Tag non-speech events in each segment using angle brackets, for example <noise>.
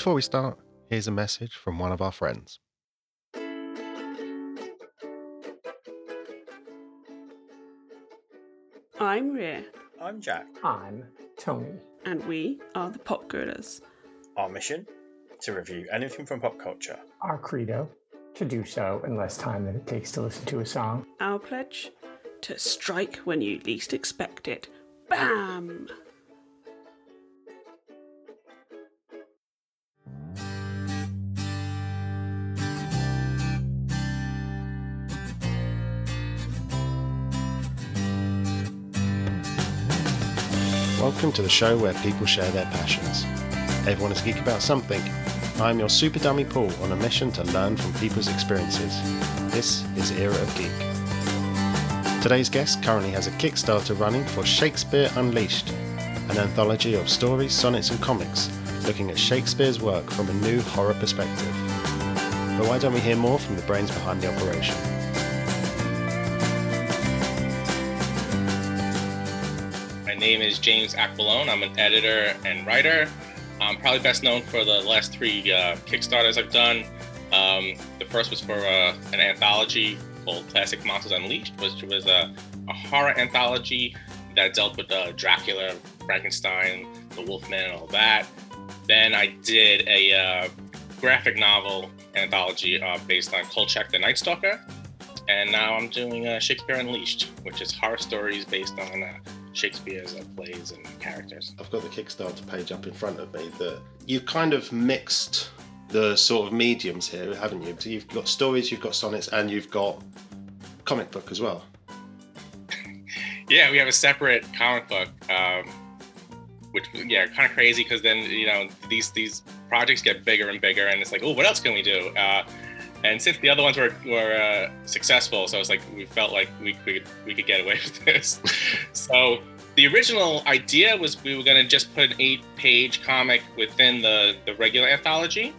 Before we start, here's a message from one of our friends. I'm Rhea, I'm Jack. I'm Tony. and we are the Pop Girders. Our mission to review anything from pop culture. Our credo to do so in less time than it takes to listen to a song. Our pledge to strike when you least expect it. Bam! Welcome to the show where people share their passions. Everyone is geek about something. I'm your super dummy Paul on a mission to learn from people's experiences. This is Era of Geek. Today's guest currently has a Kickstarter running for Shakespeare Unleashed, an anthology of stories, sonnets, and comics looking at Shakespeare's work from a new horror perspective. But why don't we hear more from the brains behind the operation? Name is James Aquilone. I'm an editor and writer. I'm probably best known for the last three uh, Kickstarters I've done. Um, the first was for uh, an anthology called Classic Monsters Unleashed, which was a, a horror anthology that dealt with uh, Dracula, Frankenstein, the Wolfman, and all that. Then I did a uh, graphic novel anthology uh, based on Kolchak the Night Stalker. And now I'm doing uh, Shakespeare Unleashed, which is horror stories based on uh, Shakespeare's uh, plays and characters. I've got the Kickstarter page up in front of me that you've kind of mixed the sort of mediums here, haven't you? So you've got stories, you've got sonnets, and you've got comic book as well. <laughs> Yeah, we have a separate comic book, um, which yeah, kind of crazy because then you know these these projects get bigger and bigger, and it's like, oh, what else can we do? Uh, and since the other ones were were uh, successful, so it's like we felt like we could we could get away with this. <laughs> so the original idea was we were going to just put an eight page comic within the the regular anthology,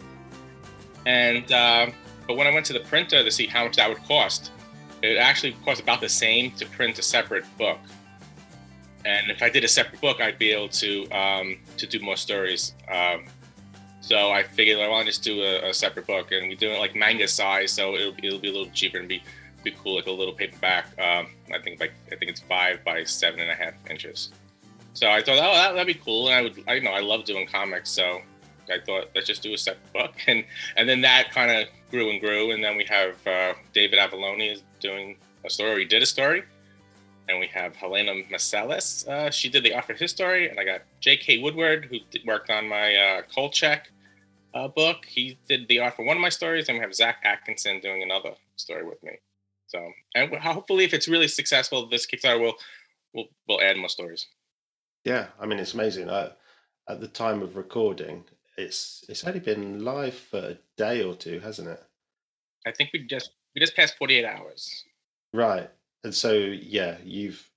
and uh, but when I went to the printer to see how much that would cost, it actually cost about the same to print a separate book. And if I did a separate book, I'd be able to um, to do more stories. Um, so I figured I want to just do a, a separate book, and we do it like manga size, so it'll, it'll be a little cheaper and be be cool, like a little paperback. Um, I think like I think it's five by seven and a half inches. So I thought, oh, that, that'd be cool, and I would, I know I love doing comics, so I thought let's just do a separate book, <laughs> and and then that kind of grew and grew, and then we have uh, David Avallone is doing a story. He did a story, and we have Helena Masalis. Uh, she did the art for his and I got J.K. Woodward who did, worked on my uh, Kolchak uh, book. He did the art for one of my stories, and we have Zach Atkinson doing another story with me. So, and hopefully, if it's really successful, this Kickstarter will will will add more stories. Yeah, I mean it's amazing. I, at the time of recording, it's it's only been live for a day or two, hasn't it? I think we just we just passed 48 hours. Right. And so yeah, you've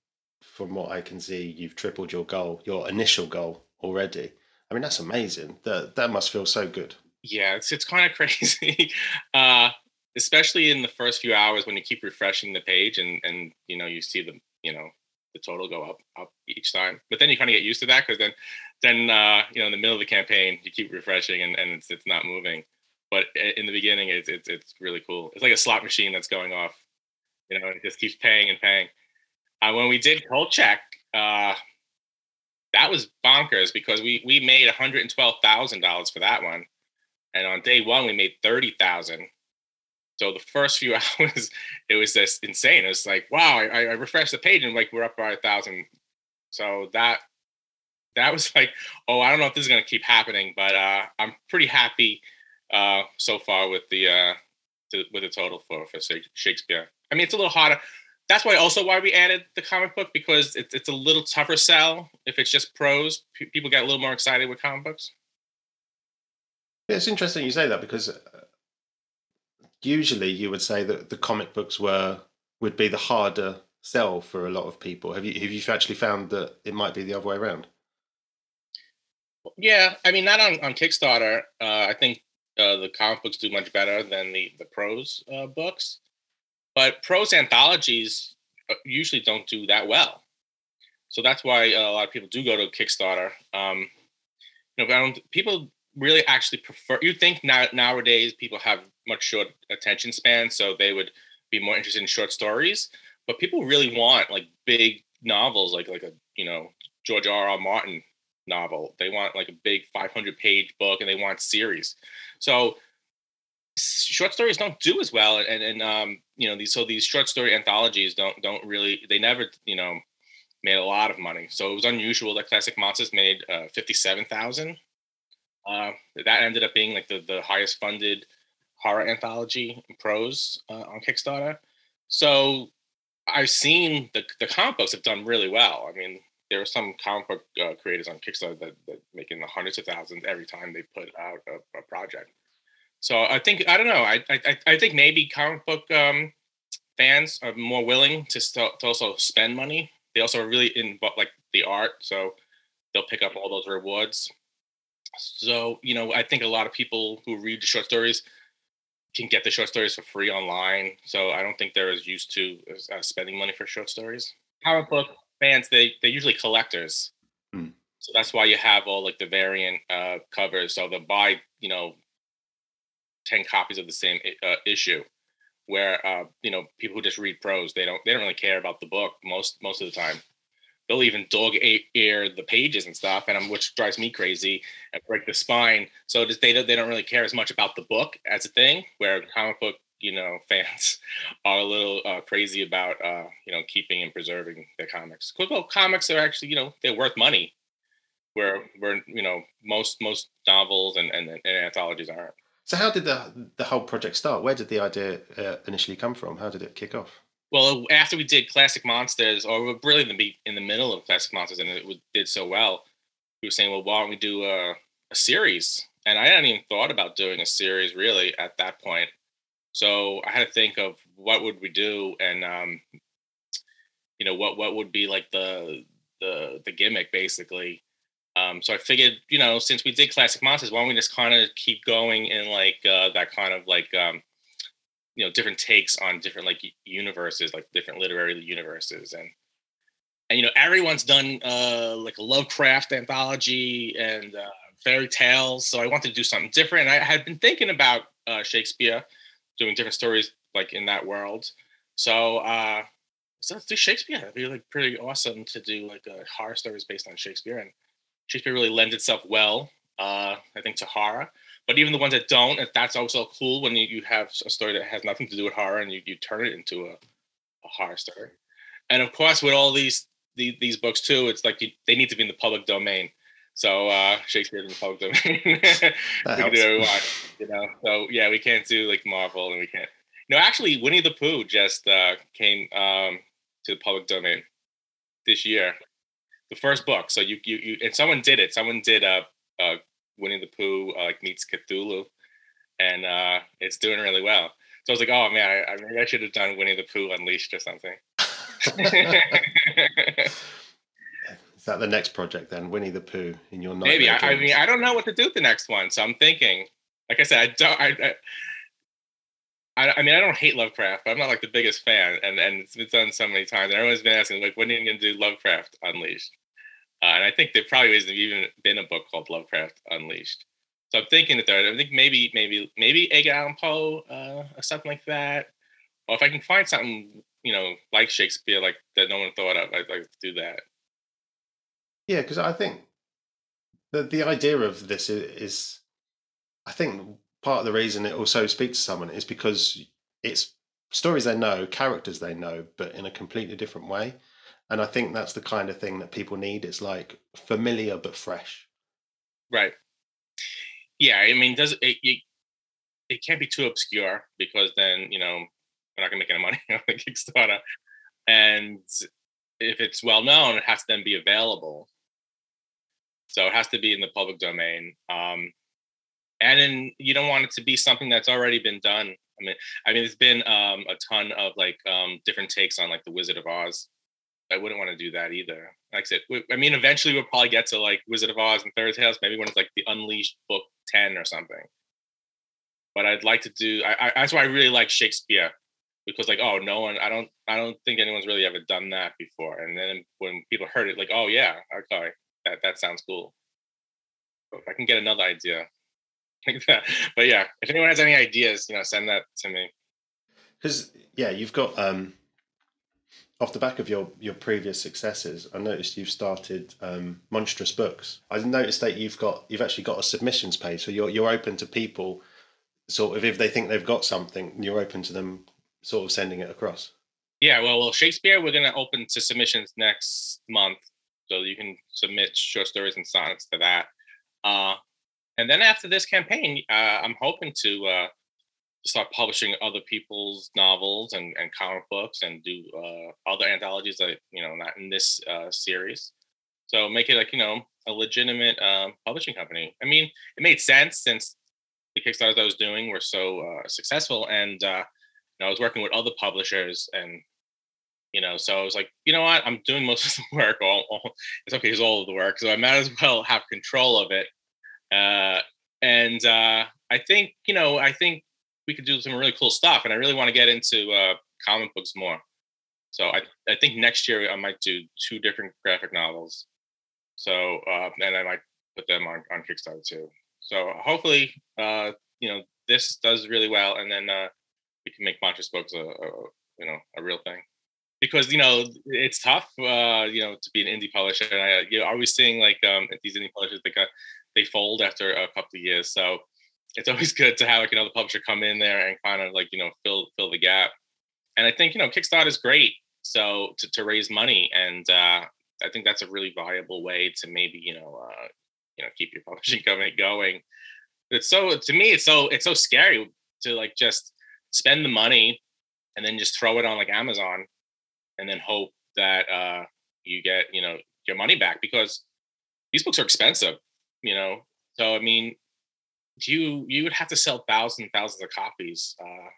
from what I can see, you've tripled your goal, your initial goal already. I mean that's amazing. That that must feel so good. Yeah, it's it's kind of <laughs> crazy. uh especially in the first few hours when you keep refreshing the page and and you know you see the you know the total go up up each time but then you kind of get used to that because then then uh you know in the middle of the campaign you keep refreshing and, and it's, it's not moving but in the beginning it's, it's it's really cool it's like a slot machine that's going off you know it just keeps paying and paying uh, when we did Kolchak, uh that was bonkers because we we made $112000 for that one and on day one we made 30000 so the first few <laughs> hours, it was just insane. It was like, wow, I, I refreshed the page and like we're up by a thousand. So that that was <laughs> like, oh, I don't know if this is gonna keep happening, but uh, I'm pretty happy uh, so far with the uh, to, with the total for for Shakespeare. I mean, it's a little harder. That's why also why we added the comic book because it's it's a little tougher sell if it's just prose. P- people get a little more excited with comic books. Yeah, it's interesting you say that because uh, usually you would say that the comic books were would be the harder sell for a lot of people. Have you have you actually found that it might be the other way around? Yeah, I mean, not on on Kickstarter. Uh, I think uh, the comic books do much better than the the prose uh, books, but prose anthologies uh, usually don't do that well. So that's why a lot of people do go to Kickstarter. Um, you know, people really actually prefer. You think now nowadays people have much short attention span, so they would be more interested in short stories. But people really want like big novels, like like a you know George R. R. Martin novel. They want like a big 500 page book, and they want series. So short stories don't do as well, and and um, you know these so these short story anthologies don't don't really they never you know made a lot of money. So it was unusual that Classic Monsters made uh, fifty seven thousand. Uh, that ended up being like the the highest funded horror anthology prose uh, on Kickstarter. So I've seen the the comic books have done really well. I mean, there are some comic book uh, creators on Kickstarter that, that making the hundreds of thousands every time they put out a, a project. So I think I don't know. I I, I think maybe comic book um, fans are more willing to, st- to also spend money. They also are really in like the art, so they'll pick up all those rewards. So you know, I think a lot of people who read the short stories can get the short stories for free online. So I don't think they're as used to uh, spending money for short stories. Comic book fans, they they're usually collectors. Hmm. So that's why you have all like the variant uh, covers. So they'll buy, you know, 10 copies of the same uh, issue where uh, you know people who just read prose they don't they don't really care about the book most most of the time they'll even dog ear the pages and stuff and I'm, which drives me crazy and break the spine so just they don't, they don't really care as much about the book as a thing where comic book you know <laughs> fans are a little uh, crazy about uh, you know keeping and preserving their comics well comics are actually you know they're worth money where where you know most most novels and, and, and anthologies aren't so how did the the whole project start? Where did the idea uh, initially come from? How did it kick off? Well, after we did Classic Monsters, or really in the in the middle of Classic Monsters, and it did so well, we were saying, well, why don't we do a, a series? And I hadn't even thought about doing a series really at that point. So I had to think of what would we do, and um, you know, what what would be like the the the gimmick basically. Um, so I figured, you know, since we did classic monsters, why don't we just kind of keep going in like uh, that kind of like um, you know different takes on different like universes, like different literary universes, and and you know everyone's done uh, like a Lovecraft anthology and uh, fairy tales, so I wanted to do something different. I had been thinking about uh, Shakespeare, doing different stories like in that world. So uh, so let's do Shakespeare. It'd be like pretty awesome to do like a horror stories based on Shakespeare and Shakespeare really lends itself well, uh, I think, to horror. But even the ones that don't, that's also cool when you, you have a story that has nothing to do with horror and you, you turn it into a, a horror story. And of course, with all these these, these books too, it's like you, they need to be in the public domain. So uh, Shakespeare's in <laughs> the public domain. we can do want, you know. So yeah, we can't do like Marvel, and we can't. No, actually, Winnie the Pooh just uh, came um, to the public domain this year the first book. So you you, you and someone did it. Someone did uh, uh Winnie the Pooh uh, like meets Cthulhu, and uh, it's doing really well. So I was like, oh man, I, I maybe I should have done Winnie the Pooh Unleashed or something. <laughs> <laughs> Is that the next project then? Winnie the Pooh in your maybe? I, I, mean, I don't know what to do with the next one, so I'm thinking. Like I said, I don't. I, I, I, mean, I don't hate Lovecraft, but I'm not like the biggest fan, and and it's been done so many times. And everyone's been asking, like, when are you going to do Lovecraft Unleashed? Uh, and I think there probably hasn't even been a book called Lovecraft Unleashed. So I'm thinking that there, I think maybe, maybe, maybe Edgar Allan Poe, uh, or something like that. Or if I can find something, you know, like Shakespeare, like that no one thought of, I'd like to do that. Yeah, because I think the the idea of this is, is I think part of the reason it also speaks to someone is because it's stories they know, characters they know, but in a completely different way. And I think that's the kind of thing that people need. It's like familiar but fresh. Right. Yeah, I mean, does it? It, can't be too obscure because then you know we're not gonna make any money <laughs> on the Kickstarter. And if it's well known, it has to then be available. So it has to be in the public domain. Um, and then you don't want it to be something that's already been done. I mean, I mean, there's been um, a ton of like um, different takes on like the Wizard of Oz. I wouldn't want to do that either. Like I said, I mean, eventually we'll probably get to like Wizard of Oz and Fairy Tales, maybe when it's like the Unleashed book ten or something. But I'd like to do. I, I, that's why I really like Shakespeare because like, oh, no one. I don't. I don't think anyone's really ever done that before. And then when people heard it, like, oh yeah, okay, that that sounds cool. But if I can get another idea, <laughs> like that. But yeah, if anyone has any ideas, you know, send that to me. Because yeah, you've got um, off the back of your your previous successes, I noticed you've started um, monstrous books. I noticed that you've got you've actually got a submissions page, so you're you're open to people, sort of if they think they've got something, you're open to them sort of sending it across. Yeah, well, well, Shakespeare, we're gonna open to submissions next month, so you can submit short stories and sonnets to that. Uh, and then after this campaign, uh, I'm hoping to uh, start publishing other people's novels and, and comic books and do uh, other anthologies that you know not in this uh, series. So make it like you know a legitimate uh, publishing company. I mean, it made sense since the Kickstarters I was doing were so uh, successful, and you know, I was working with other publishers, and you know, so I was like, you know what, I'm doing most of <laughs> the work. All, all it's okay, it's all of the work, so I might as well have control of it. Uh, and I think you know, I think we could do some really cool stuff. And I really want to get into uh, comic books more. So I, I think next year I might do two different graphic novels. So uh, and I might put them on, on Kickstarter too. So hopefully, uh, you know, this does really well, and then uh, we can make Monstrous Books a, a you know a real thing. Because you know it's tough, uh, you know, to be an indie publisher. And I, you know, always seeing like um, these indie publishers they got they fold after a couple of years. So it's <laughs> always good to have like another publisher come in there and kind of like you know fill fill the gap. And I think you know Kickstarter is great, so to, to raise money, and uh, I think that's a really valuable way to maybe you know uh, you know keep your <laughs> publishing company going. It's so to me, it's so it's so scary to like just spend the money and then just throw it on like Amazon, and then hope that uh, you get you know your money back because these books are expensive, you know. So I mean, you you would have to sell thousands and thousands of copies uh,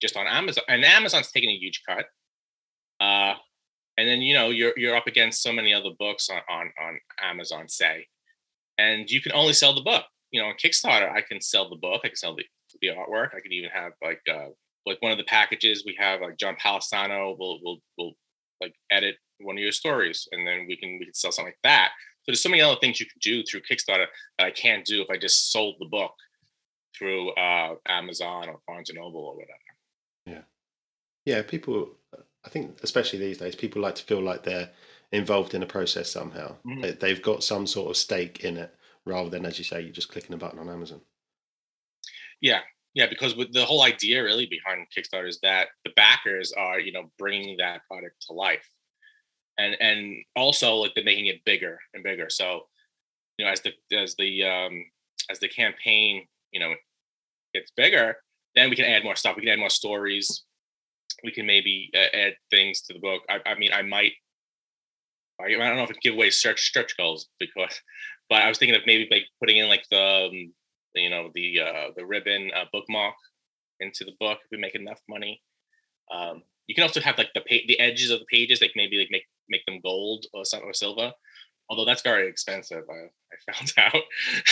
just on Amazon, and Amazon's taking a huge cut. Uh, and then you know you're you're up against so many other books on on, on Amazon, say, and you can only sell the book. You know, on Kickstarter, I can sell the book, I can sell the, the artwork, I can even have like uh, like one of the packages we have like John Palisano will will will like edit one of your stories, and then we can we can sell something like that. So there's so many other things you can do through Kickstarter that I can't do if I just sold the book through uh, Amazon or Barnes and Noble or whatever. Yeah, yeah. People, I think, especially these days, people like to feel like they're involved in a process somehow. Mm-hmm. They, have got some sort of stake in it, rather than, as you say, you're just clicking a button on Amazon. Yeah, yeah. Because with the whole idea really behind Kickstarter is that the backers are, you know, bringing that product to life and and also like they're making it bigger and bigger. So you know, as the as the um, as the campaign you know gets bigger, then we can add more stuff. We can add more stories. We can maybe uh, add things to the book. I, I mean, I might. I, I don't know if it give away stretch stretch goals because, but I was thinking of maybe like putting in like the um, you know the uh, the ribbon uh, bookmark into the book if we make enough money. Um, you can also have like the pa- the edges of the pages, like maybe like make make them gold or something or silver. Although that's very expensive, I, I <laughs> found out.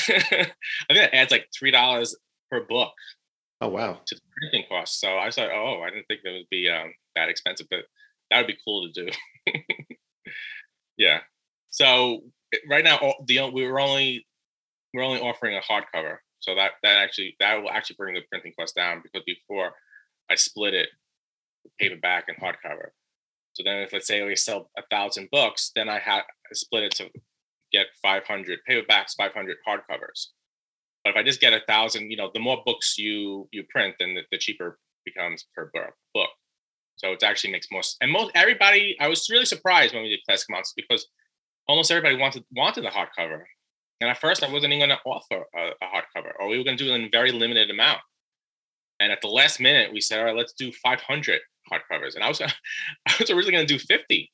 I think it adds like three dollars per book. Oh wow! To the printing cost. So I thought, oh, I didn't think that would be um, that expensive, but that would be cool to do. <laughs> yeah. So right now, the we were only we're only offering a hardcover, so that that actually that will actually bring the printing cost down because before I split it paperback and hardcover. So then, if let's say we sell a thousand books, then I had split it to get 500 paperbacks, 500 hardcovers. But if I just get a thousand, you know, the more books you you print, then the, the cheaper becomes per book. So it actually makes most and most everybody. I was really surprised when we did Classic Monsters because almost everybody wanted wanted the hardcover. And at first, I wasn't even going to offer a, a hardcover, or we were going to do it in a very limited amount. And at the last minute, we said, "All right, let's do 500." hardcovers, and I was <laughs> I was originally going to do 50,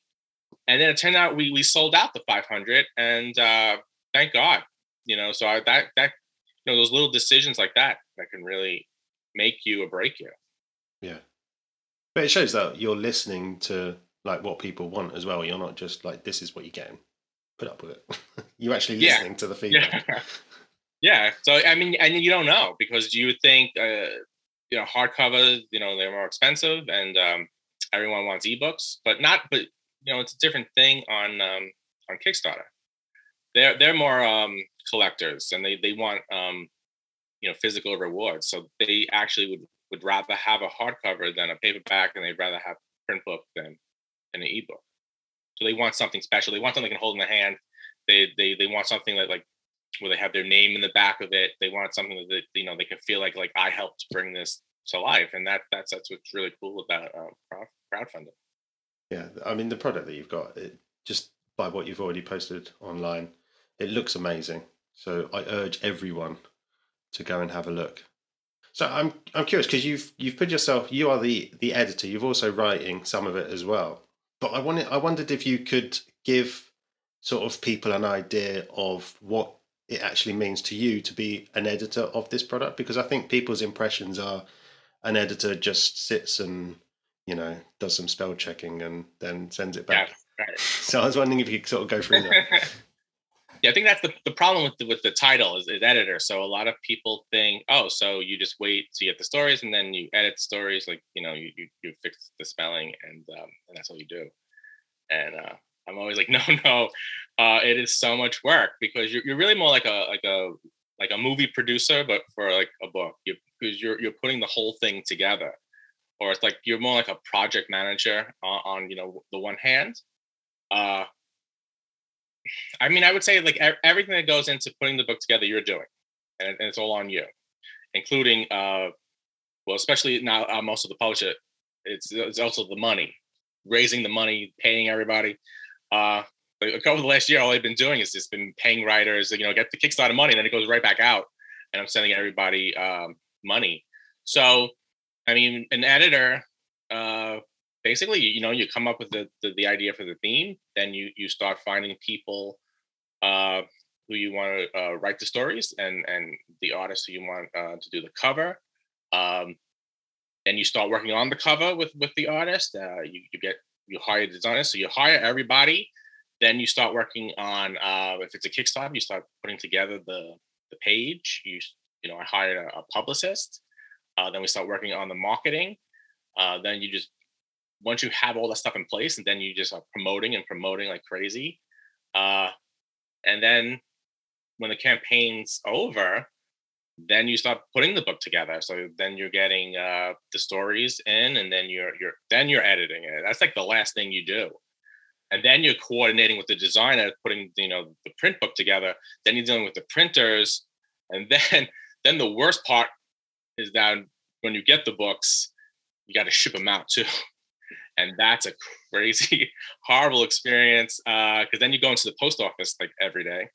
and then it turned out we we sold out the 500, and uh, thank God, you know. So I, that that you know those little decisions like that that can really make you or break you. Yeah, but it shows that you're listening to like what people want as well. You're not just like this is what you're getting. Put up with it. <laughs> you're actually listening yeah. to the feedback. Yeah. <laughs> yeah. So I mean, and you don't know because you think uh, you know hardcover you know they're more expensive and um, everyone wants ebooks but not but you know it's a different thing on um, on kickstarter they're they're more um, collectors and they they want um, you know physical rewards. So they actually would would rather have a hardcover than a paperback, and they'd rather have print book than than an ebook. So they want something special. They want something they can hold in the hand. They they they want something that like where they have their name in the back of it. They want something that you know they can feel like like I helped bring this to life, and that that's that's what's really cool about um, crowdfunding. Yeah, I mean the product that you've got, it just by what you've already posted online, it looks amazing. So I urge everyone to go and have a look. So I'm I'm curious because you've you've put yourself you are the the editor. You've also writing some of it as well. But I wanted I wondered if you could give sort of people an idea of what it actually means to you to be an editor of this product because I think people's impressions are an editor just sits and you know does some spell checking and then sends it back. Yeah, right. <laughs> So I was wondering if you could sort of go through that. <laughs> yeah, I think that's the, the problem with the, with the title is, is editor. So a lot of people think, oh, so you just wait to get the stories and then you edit stories, like you know, you you, you fix the spelling and um, and that's all you do. And uh, I'm always like, <laughs> no, no, uh, it is so much work because you're, you're really more like a like a like a movie producer, but for like a book, you because you're you're putting the whole thing together, or it's like you're more like a project manager on, on you know the one hand. Uh, I mean, I would say like everything that goes into putting the book together, you're doing, and, it's all on you, including uh, well, especially now I'm also the publisher. It's it's also the money, raising the money, paying everybody. Uh, couple of the last year, all I've been doing is just been paying writers, you know, get the Kickstarter money, and then it goes right back out, and I'm sending everybody um, money. So, I mean, an editor, uh, basically, you know, you come up with the, the, the idea for the theme, then you you start finding people uh, who you want to uh, write the stories, and and the artists who you want uh, to do the cover. Um, then you start working on the cover with with the artist. Uh, you you get you hire designers, so you hire everybody then you start working on uh, if it's a Kickstarter, you start putting together the the page. You you know, I hired a, a publicist. Uh, then we start working on the marketing. Uh, then you just once you have all that stuff in place, and then you just are promoting and promoting like crazy. Uh, and then when the campaign's over, then you start putting the book together. So then you're getting uh, the stories in, and then you're you're then you're editing it. That's like the last thing you do and then you're coordinating with the designer putting you know the print book together then you're dealing with the printers and <laughs> then then the worst part is that when you get the books you got to ship them out too and that's a crazy <laughs> horrible experience because uh, then you go into the post office like every day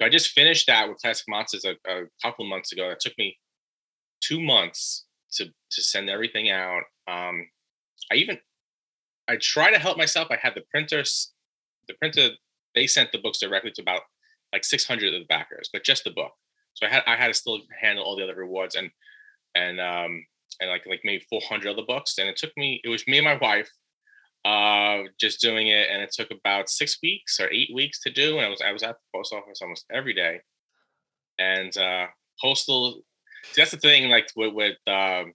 so i just finished that with classic monsters a, a couple months ago it took me two months to to send everything out um, i even I try to help myself. I had the printers, the printer, they sent the books directly to about like 600 of the backers, but just the book. So I had I had to still handle all the other rewards and and um and like like maybe 400 other books. And it took me it was me and my wife uh just doing it and it took about six weeks or eight weeks to do and i was i was at the post office almost every day and uh postal that's the thing like with, with um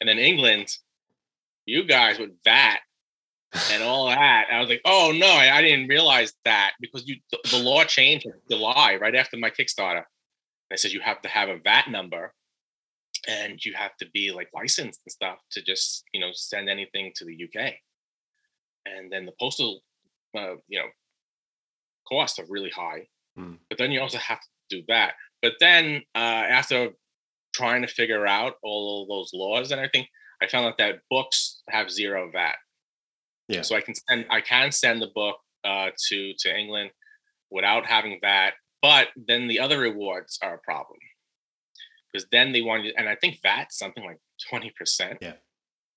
and then england you guys with vat and all that. I was like, oh no, I, I didn't realize that because you the, the, law changed in July right after my Kickstarter. They said you have to have a VAT number and you have to be like licensed and stuff to just you know send anything to the UK. And then the postal, uh, you know, costs are really high. Mm. But then you also have to do that. But then uh, after trying to figure out all those laws and everything, I found out that books have zero VAT. Yeah. So I can send I can send the book uh, to to England without having that, but then the other rewards are a problem because then they want you, and I think VAT something like twenty percent, yeah,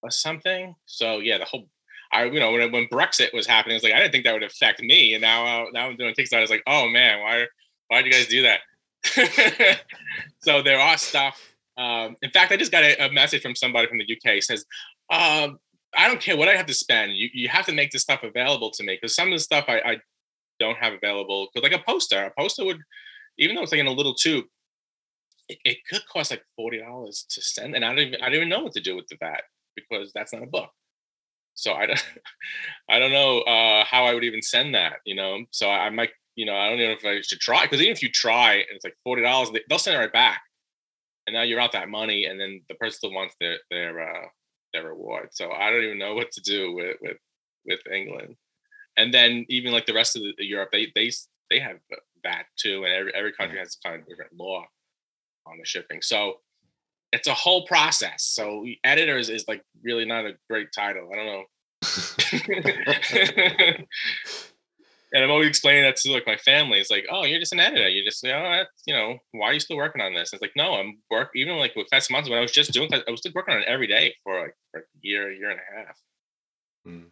or something. So yeah, the whole I you know when when Brexit was happening, I was like I didn't think that would affect me, and now uh, now I'm doing Kickstarter. I was like, oh man, why why did you guys do that? <laughs> so there are stuff. Um, in fact, I just got a, a, message from somebody from the UK says, um, I don't care what I have to spend. You you have to make this stuff available to me because some of the stuff I, I don't have available. Because like a poster, a poster would, even though it's like in a little tube, it, it could cost like forty dollars to send, and I don't even I don't even know what to do with the VAT because that's not a book. So I don't <laughs> I don't know uh, how I would even send that. You know, so I, I might you know I don't even know if I should try because even if you try and it's like forty dollars, they'll send it right back. and now you're out that money, and then the person still wants their their uh, their reward. So I don't even know what to do with with with England, and then even like the rest of the, Europe, they they they have that too, and every every country has kind of different law on the shipping. So it's a whole process. So editors is like really not a great title. I don't know. <laughs> and I'm always explaining that to like my family. It's like, oh, you're just an editor. You're just, you know, you know, why are you still working on this? It's like, no, I'm work even like with Fast Months when I was just doing, I was still working on it every day for like for a year, year and a half. Mm.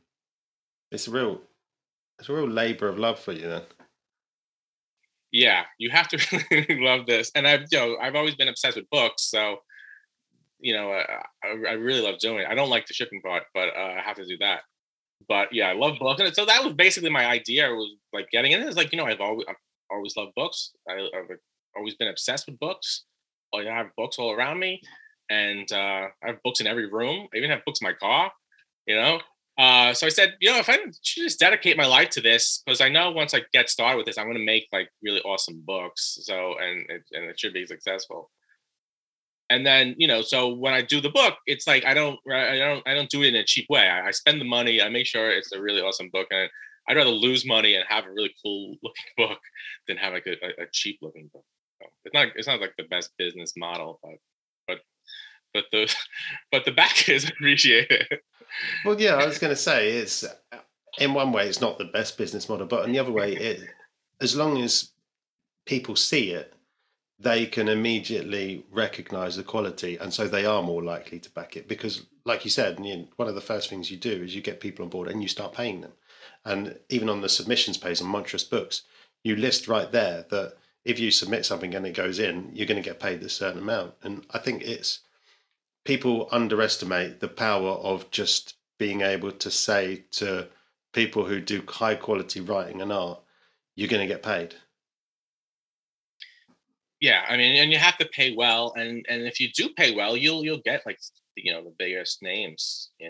It's a real, it's a real labor of love for you then. Yeah, you have to <laughs> really love this, and I've, you know, I've always been obsessed with books, so you know, uh, I, I really love doing it. I don't like the shipping part, but uh, I have to do that. But yeah, I love books, and so that was basically my idea. Was like getting in. It's like you know, I've always I've always loved books. I, have always been obsessed with books. I have books all around me, and uh, I have books in every room. I even have books in my car. You know, uh, so I said, you know, if I should just dedicate my life to this, because I know once I get started with this, I'm going to make like really awesome books. So and it, and it should be successful and then you know so when i do the book it's like i don't i don't i don't do it in a cheap way i, I spend the money i make sure it's a really awesome book and i'd rather lose money and have a really cool <laughs> looking book than have like a, a cheap looking book so it's not it's not like the best business model but but but the <laughs> but the back is <laughs> appreciated well yeah i was going to say it's in one way it's not the best business model but in the other way <laughs> it as long as people see it they can immediately recognize the quality and so they are more likely to back it because like you said one of the first things you do is you get people on board and you start paying them. And even on the submissions page on monstrous books you list right there that if you submit something and it goes in you're going to get paid a certain amount. And i think it's people underestimate the power of just being able to say to people who do high quality writing and art you're going to get paid. Yeah i mean and you have to pay well and and if you do pay well you'll you'll get like you know the biggest names uh,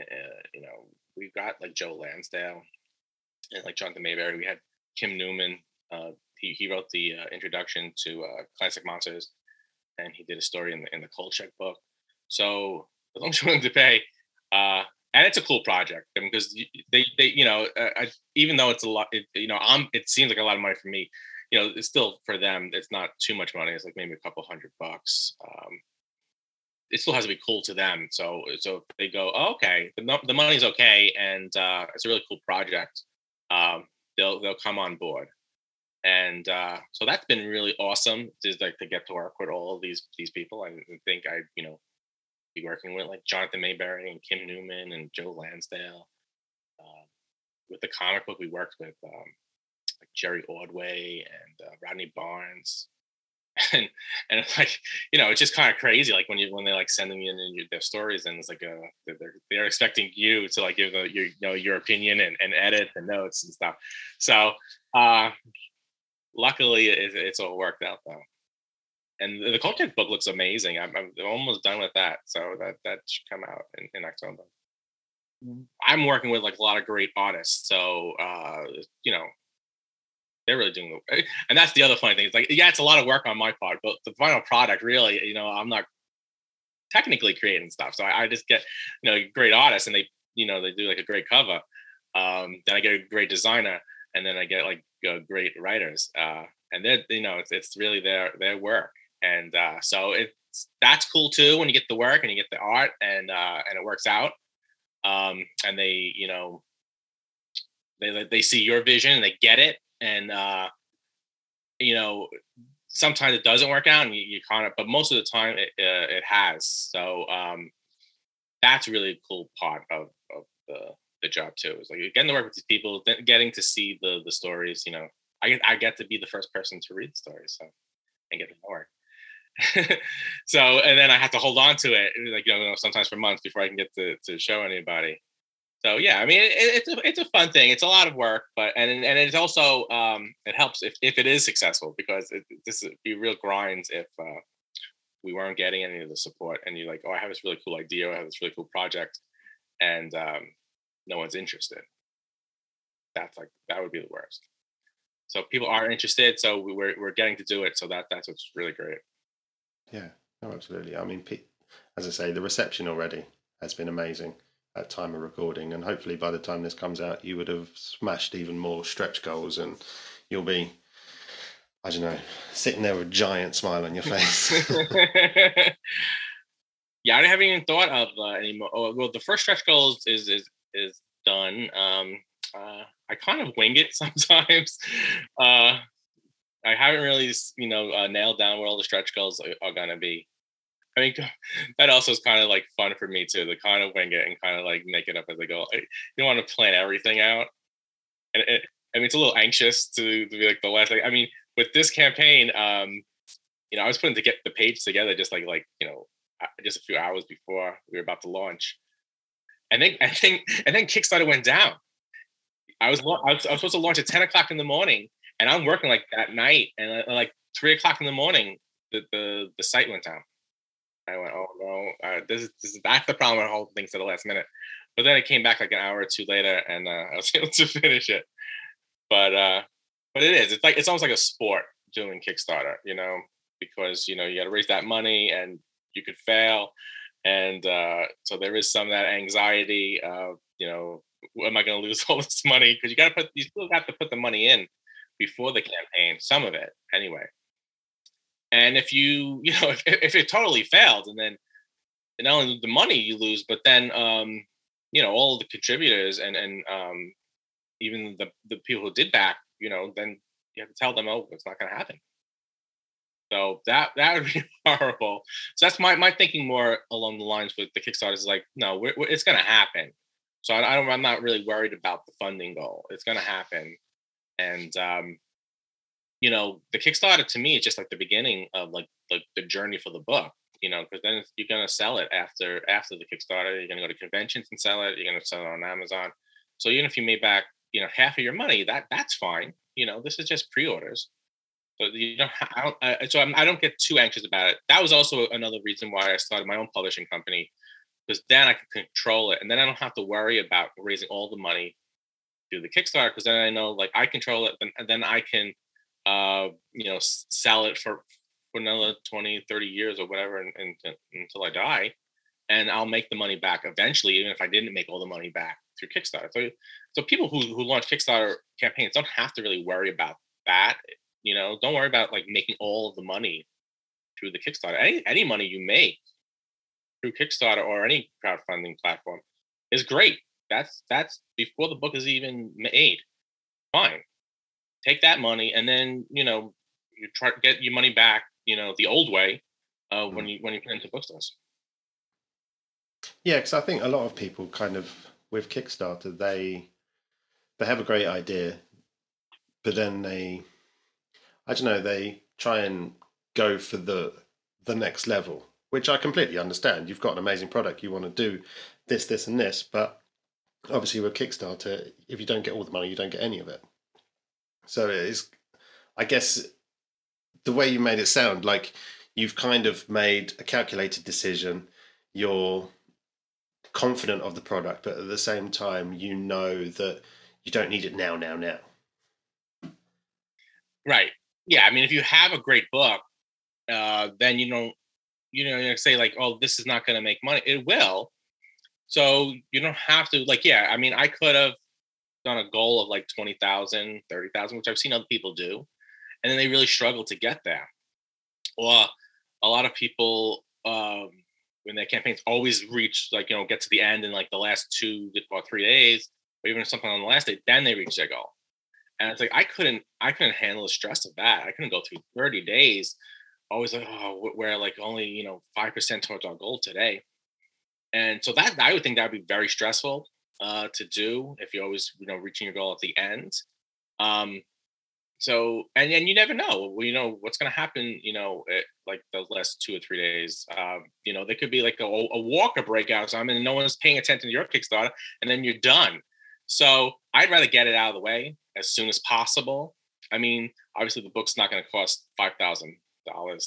you know. We've got like joe lansdale and like jonathan maberry we had kim newman uh, he, he wrote the uh, introduction to uh, classic monsters and he did a story in the in the Kolchak book so as long as you're willing to pay uh, and it's a cool project because they, they you know uh, I, even though it's a lot it, you know i'm it seems like a lot of money for me you know, it's still for them, it's not too much money. It's like maybe a couple hundred bucks. Um, it still has to be cool to them. So, so they go, oh, okay, the, the money's okay, and uh, it's a really cool project. Um, they'll they'll come on board, and uh, so that's been really awesome. Is like to get to work with all these these people. I think I you know be working with like Jonathan Maberry and Kim Newman and Joe Lansdale. Uh, with the comic book, we worked with um, like Jerry Ordway and uh, Rodney Barnes. <laughs> And and like you know it's just kind of crazy like when you when they like send sending in their stories and it's like uh they're they're expecting you to like give the, your you know your opinion and, and edit the notes and stuff so uh luckily it, it's all worked out though and the Kolchak book looks amazing I'm, I'm almost done with that so that that should come out in, in October mm-hmm. I'm working with like a lot of great artists so uh you know they're really doing the <laughs> and that's the other funny thing. It's like, yeah, it's a lot of work on my part, but the final product really, you know, I'm not technically creating stuff. So I, I just get, you know, great artists and they, you know, they do like a great cover. Um, then I get a great designer and then I get like uh, great writers. Uh, and then, you know, it's, it's really their, their work. And uh, so it's, that's cool too when you get the work and you get the art and, uh, and it works out. Um, and they, you know, they, they see your vision and they get it. And uh, you know sometimes it doesn't work out and you, you kind of but most of the time it, uh, it has. So um, that's really a cool part of, of the, the job too. Is like getting to work with these people getting to see the the stories you know I get, I get to be the first person to read the stories so and get to work <laughs> so and then I have to hold on to it like you know sometimes for months before I can get to, to show anybody so yeah, I mean, it, it's a it's a fun thing. It's a lot of work, but and and it's also um, it helps if, if it is successful because it, this would be real grinds if uh, we weren't getting any of the support. And you're like, oh, I have this really cool idea, I have this really cool project, and um, no one's interested. That's like that would be the worst. So people are interested, so we're we're getting to do it. So that that's what's really great. Yeah, Oh, absolutely. I mean, as I say, the reception already has been amazing at time of recording, and hopefully by the time this comes out, you would have smashed even more stretch goals, and you'll be, I don't know, sitting there with a giant smile on your face. <laughs> <laughs> yeah, I haven't even thought of uh, anymore. Oh, well, the first stretch goals is is is done. Um, uh, I kind of wing it <laughs> sometimes. Uh, I haven't really, you know, uh, nailed down where all the stretch goals are, are gonna be. I mean, <laughs> that also is kind of like fun for me too, to kind of wing it and kind of like make it up as I go. I, you don't want to plan everything out, and it, I mean, it's a little anxious to, to be like the last. I mean, with this campaign, um, you know, I was putting to get the page together just like like you know, uh, just a few hours before we were about to launch, and then <laughs> I think and then Kickstarter went down. I was, I was I was supposed to launch at ten o'clock in the morning, and I'm working like that night, and uh, like three o'clock in the morning, the the, the site went down. I went, oh no, uh, this, is, this is that's the problem with holding things to the last minute. But then it came back like an hour or two later, and uh, <laughs> I was able to finish it. But uh, but it is. It's like it's almost like a sport doing Kickstarter, you know, because you know you got to raise that money, and you could fail, and uh, so there is some of that anxiety of you know, am I going to lose <laughs> all this money? Because you got to put you still have to put the money in before the campaign, some of it anyway. And if you, <laughs> you know, if, if it totally failed and then not only the money you lose, but then, um, you know, all the contributors and, and um, even the, the people who did back, you know, then you have to tell them, oh, it's not going to happen. So that that would be <laughs> horrible. So that's my my thinking more along the lines with the Kickstarter is like, no, we're, we're, it's going to happen. So I, I, don't. I'm not really worried about the funding goal. It's going to happen, and um, you know, the Kickstarter to me is just like the beginning of like like the journey for the book. You know, because then you're gonna sell it after after the Kickstarter. You're gonna go to conventions and sell it. You're gonna sell it on Amazon. So even if you made back, you know, half of your money, that that's fine. You know, this is just pre-orders. So you don't. <laughs> I don't so I'm, I do not get too anxious about it. That was also another reason why I started my own publishing company, because then I can control it, and then I don't have to worry about raising all the money through the Kickstarter. Because then I know, like, I control it, and then I can uh, you know, sell it for, for another 20, 30 years or whatever and, and, until I die. And I'll make the money back eventually, even if I didn't make all the money back through Kickstarter. So, so people who, who launch Kickstarter campaigns don't have to really worry about that. You know, don't worry about like making all of the money through the Kickstarter. Any any money you make through Kickstarter or any crowdfunding platform is great. That's that's before the book is even made. Fine take that money and then you know you try to get your money back you know the old way uh, mm. when you when you put into bookstores yeah because i think a lot of people kind of with kickstarter they they have a great idea but then they i don't know they try and go for the the next level which i completely understand you've got an amazing product you want to do this this and this but obviously with kickstarter if you don't get all the money you don't get any of it so it's, I guess, the way you made it sound like you've kind of made a calculated decision. You're confident of the product, but at the same time, you know that you don't need it now, now, now. Right. Yeah. I mean, if you have a great book, uh, then you don't, you know, you say like, oh, this is not going to make money. It will. So you don't have to like, yeah. I mean, I could have done a goal of like 20,000, 30,000, which I've seen other people do. And then they really struggle to get there. Or a lot of people, um, when their campaigns always reach like, you know, get to the end in like the last two or three days, or even something on the last day, then they reach their goal. And it's like, I couldn't, I couldn't handle the stress of that. I couldn't go through 30 days, always like, oh, we're like only, you know, 5% towards our goal today. And so that, I would think that would be very stressful uh, to do if you're always you know reaching your goal at the end. Um, so and and you never know you know what's going to happen you know it, like the last two or three days um, you know there could be like a, a walker breakout time and no one's paying attention to your kickstarter and then you're done so i'd rather get it out of the way as soon as possible i mean obviously the book's not going to cost $5000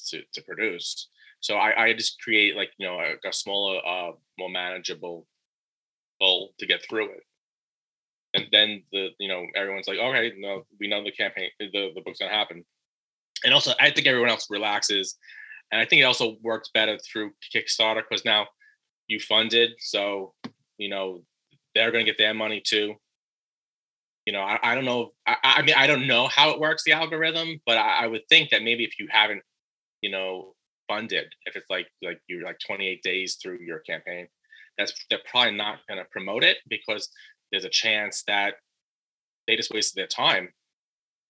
to to produce so I, I just create like you know a, a smaller uh, more manageable goal to get through it. And then the you know everyone's like, okay, no, we know the campaign, the the book's gonna happen. And also, I think everyone else relaxes and I think it also works better through Kickstarter because now you funded, so you know they're to get their money too. You know, I, I don't know. I, I mean, I don't know how it works the algorithm, but I, I would think that maybe if you haven't, you know, funded, if it's like like you're like 28 days through your campaign, that's they're probably not going to promote it because there's a chance that they just wasted their time.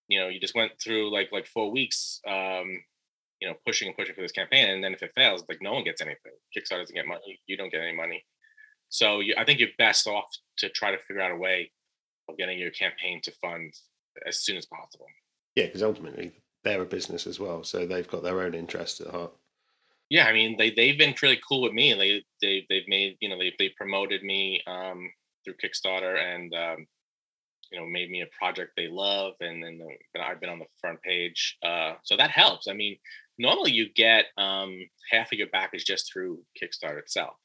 You know, you just went through like like four weeks, um, you know, pushing and pushing for this campaign, and then if it fails, like no one gets anything. Kickstarter doesn't get money. You don't get any money. So you, I think you're best off to try to figure out a way of getting your campaign to fund as soon as possible. Yeah, because ultimately they're a business as well, so they've got their own interest at heart. Yeah, I mean they they've been really cool with me. They they they've made you know they they promoted me um, through Kickstarter and um, you know made me a project they love, and then I've been on the front page, uh, so that helps. I mean, normally you get um, half of your back is just through Kickstarter itself.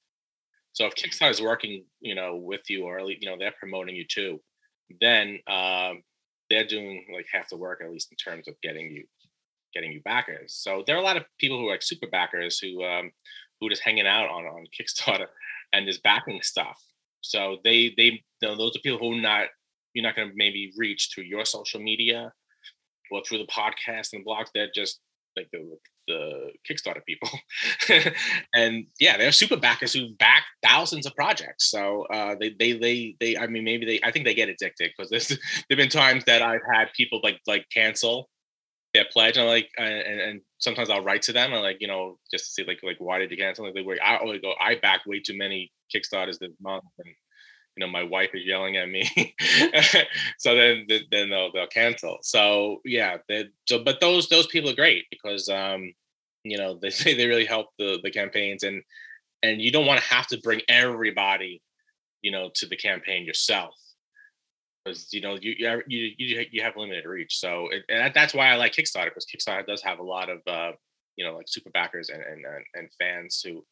So if Kickstarter is working, you know, with you, or you know, they're promoting you too, then um, they're doing like half the work, at least in terms of getting you getting you backers. So there are a lot of people who are like super backers who um, who are just hanging out on on <laughs> Kickstarter and just backing stuff. So they they those are people who are not you're not going to maybe reach through your social media or through the podcast and the blogs. They're just like the the Kickstarter people, <laughs> and yeah, they're super backers who back thousands of projects. So uh, they they they they I mean maybe they I think they get addicted because there's <laughs> there've been times that I've had people like like cancel their pledge. And like, and, and sometimes I'll write to them and like, you know, just to see like, like, why did you cancel? Like, they were I always go, I back way too many Kickstarters this month. And, you know, my wife is yelling at me. <laughs> so then, then they'll, they'll cancel. So yeah. So, but those, those people are great because, um, you know, <laughs> they say they really help the, the campaigns and, and you don't want to have to bring everybody, you know, to the campaign yourself because you know you you you you have limited reach. So it, and that's why I like Kickstarter because Kickstarter does have a lot of uh, you know like super backers and and and fans who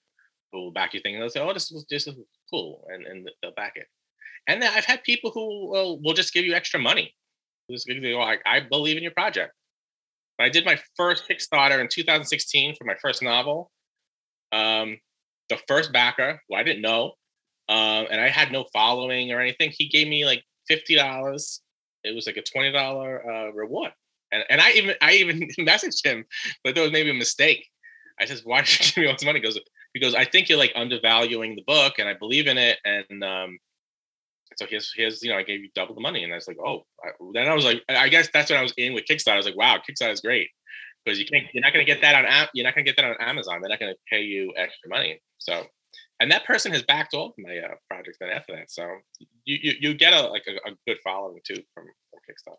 who will back you thinking they'll say oh this is this is cool and and they'll back it. And then I've had people who will, will just give you extra money. Just give you like I believe in your project. When I did my first Kickstarter in 2016 for my first novel, um, the first backer, who I didn't know, um, and I had no following or anything, he gave me like fifty dollars. It was like a twenty dollar uh, reward, and and I even I even <laughs> messaged him, but there was maybe a mistake. I says, "Why did you give me all this money?" He goes I think you're like undervaluing the book, and I believe in it, and um, so here's here's you know I gave you double the money, and I was like, oh, then I was like, I guess that's when I was in with Kickstarter. I was like, wow, Kickstarter is great because you can't you're not going to get that on app, you're not going to get that on Amazon. They're not going to pay you extra money. So and that person has backed all of my uh, projects then after that. So you, you, you get a like a, a, good following too from, from Kickstarter.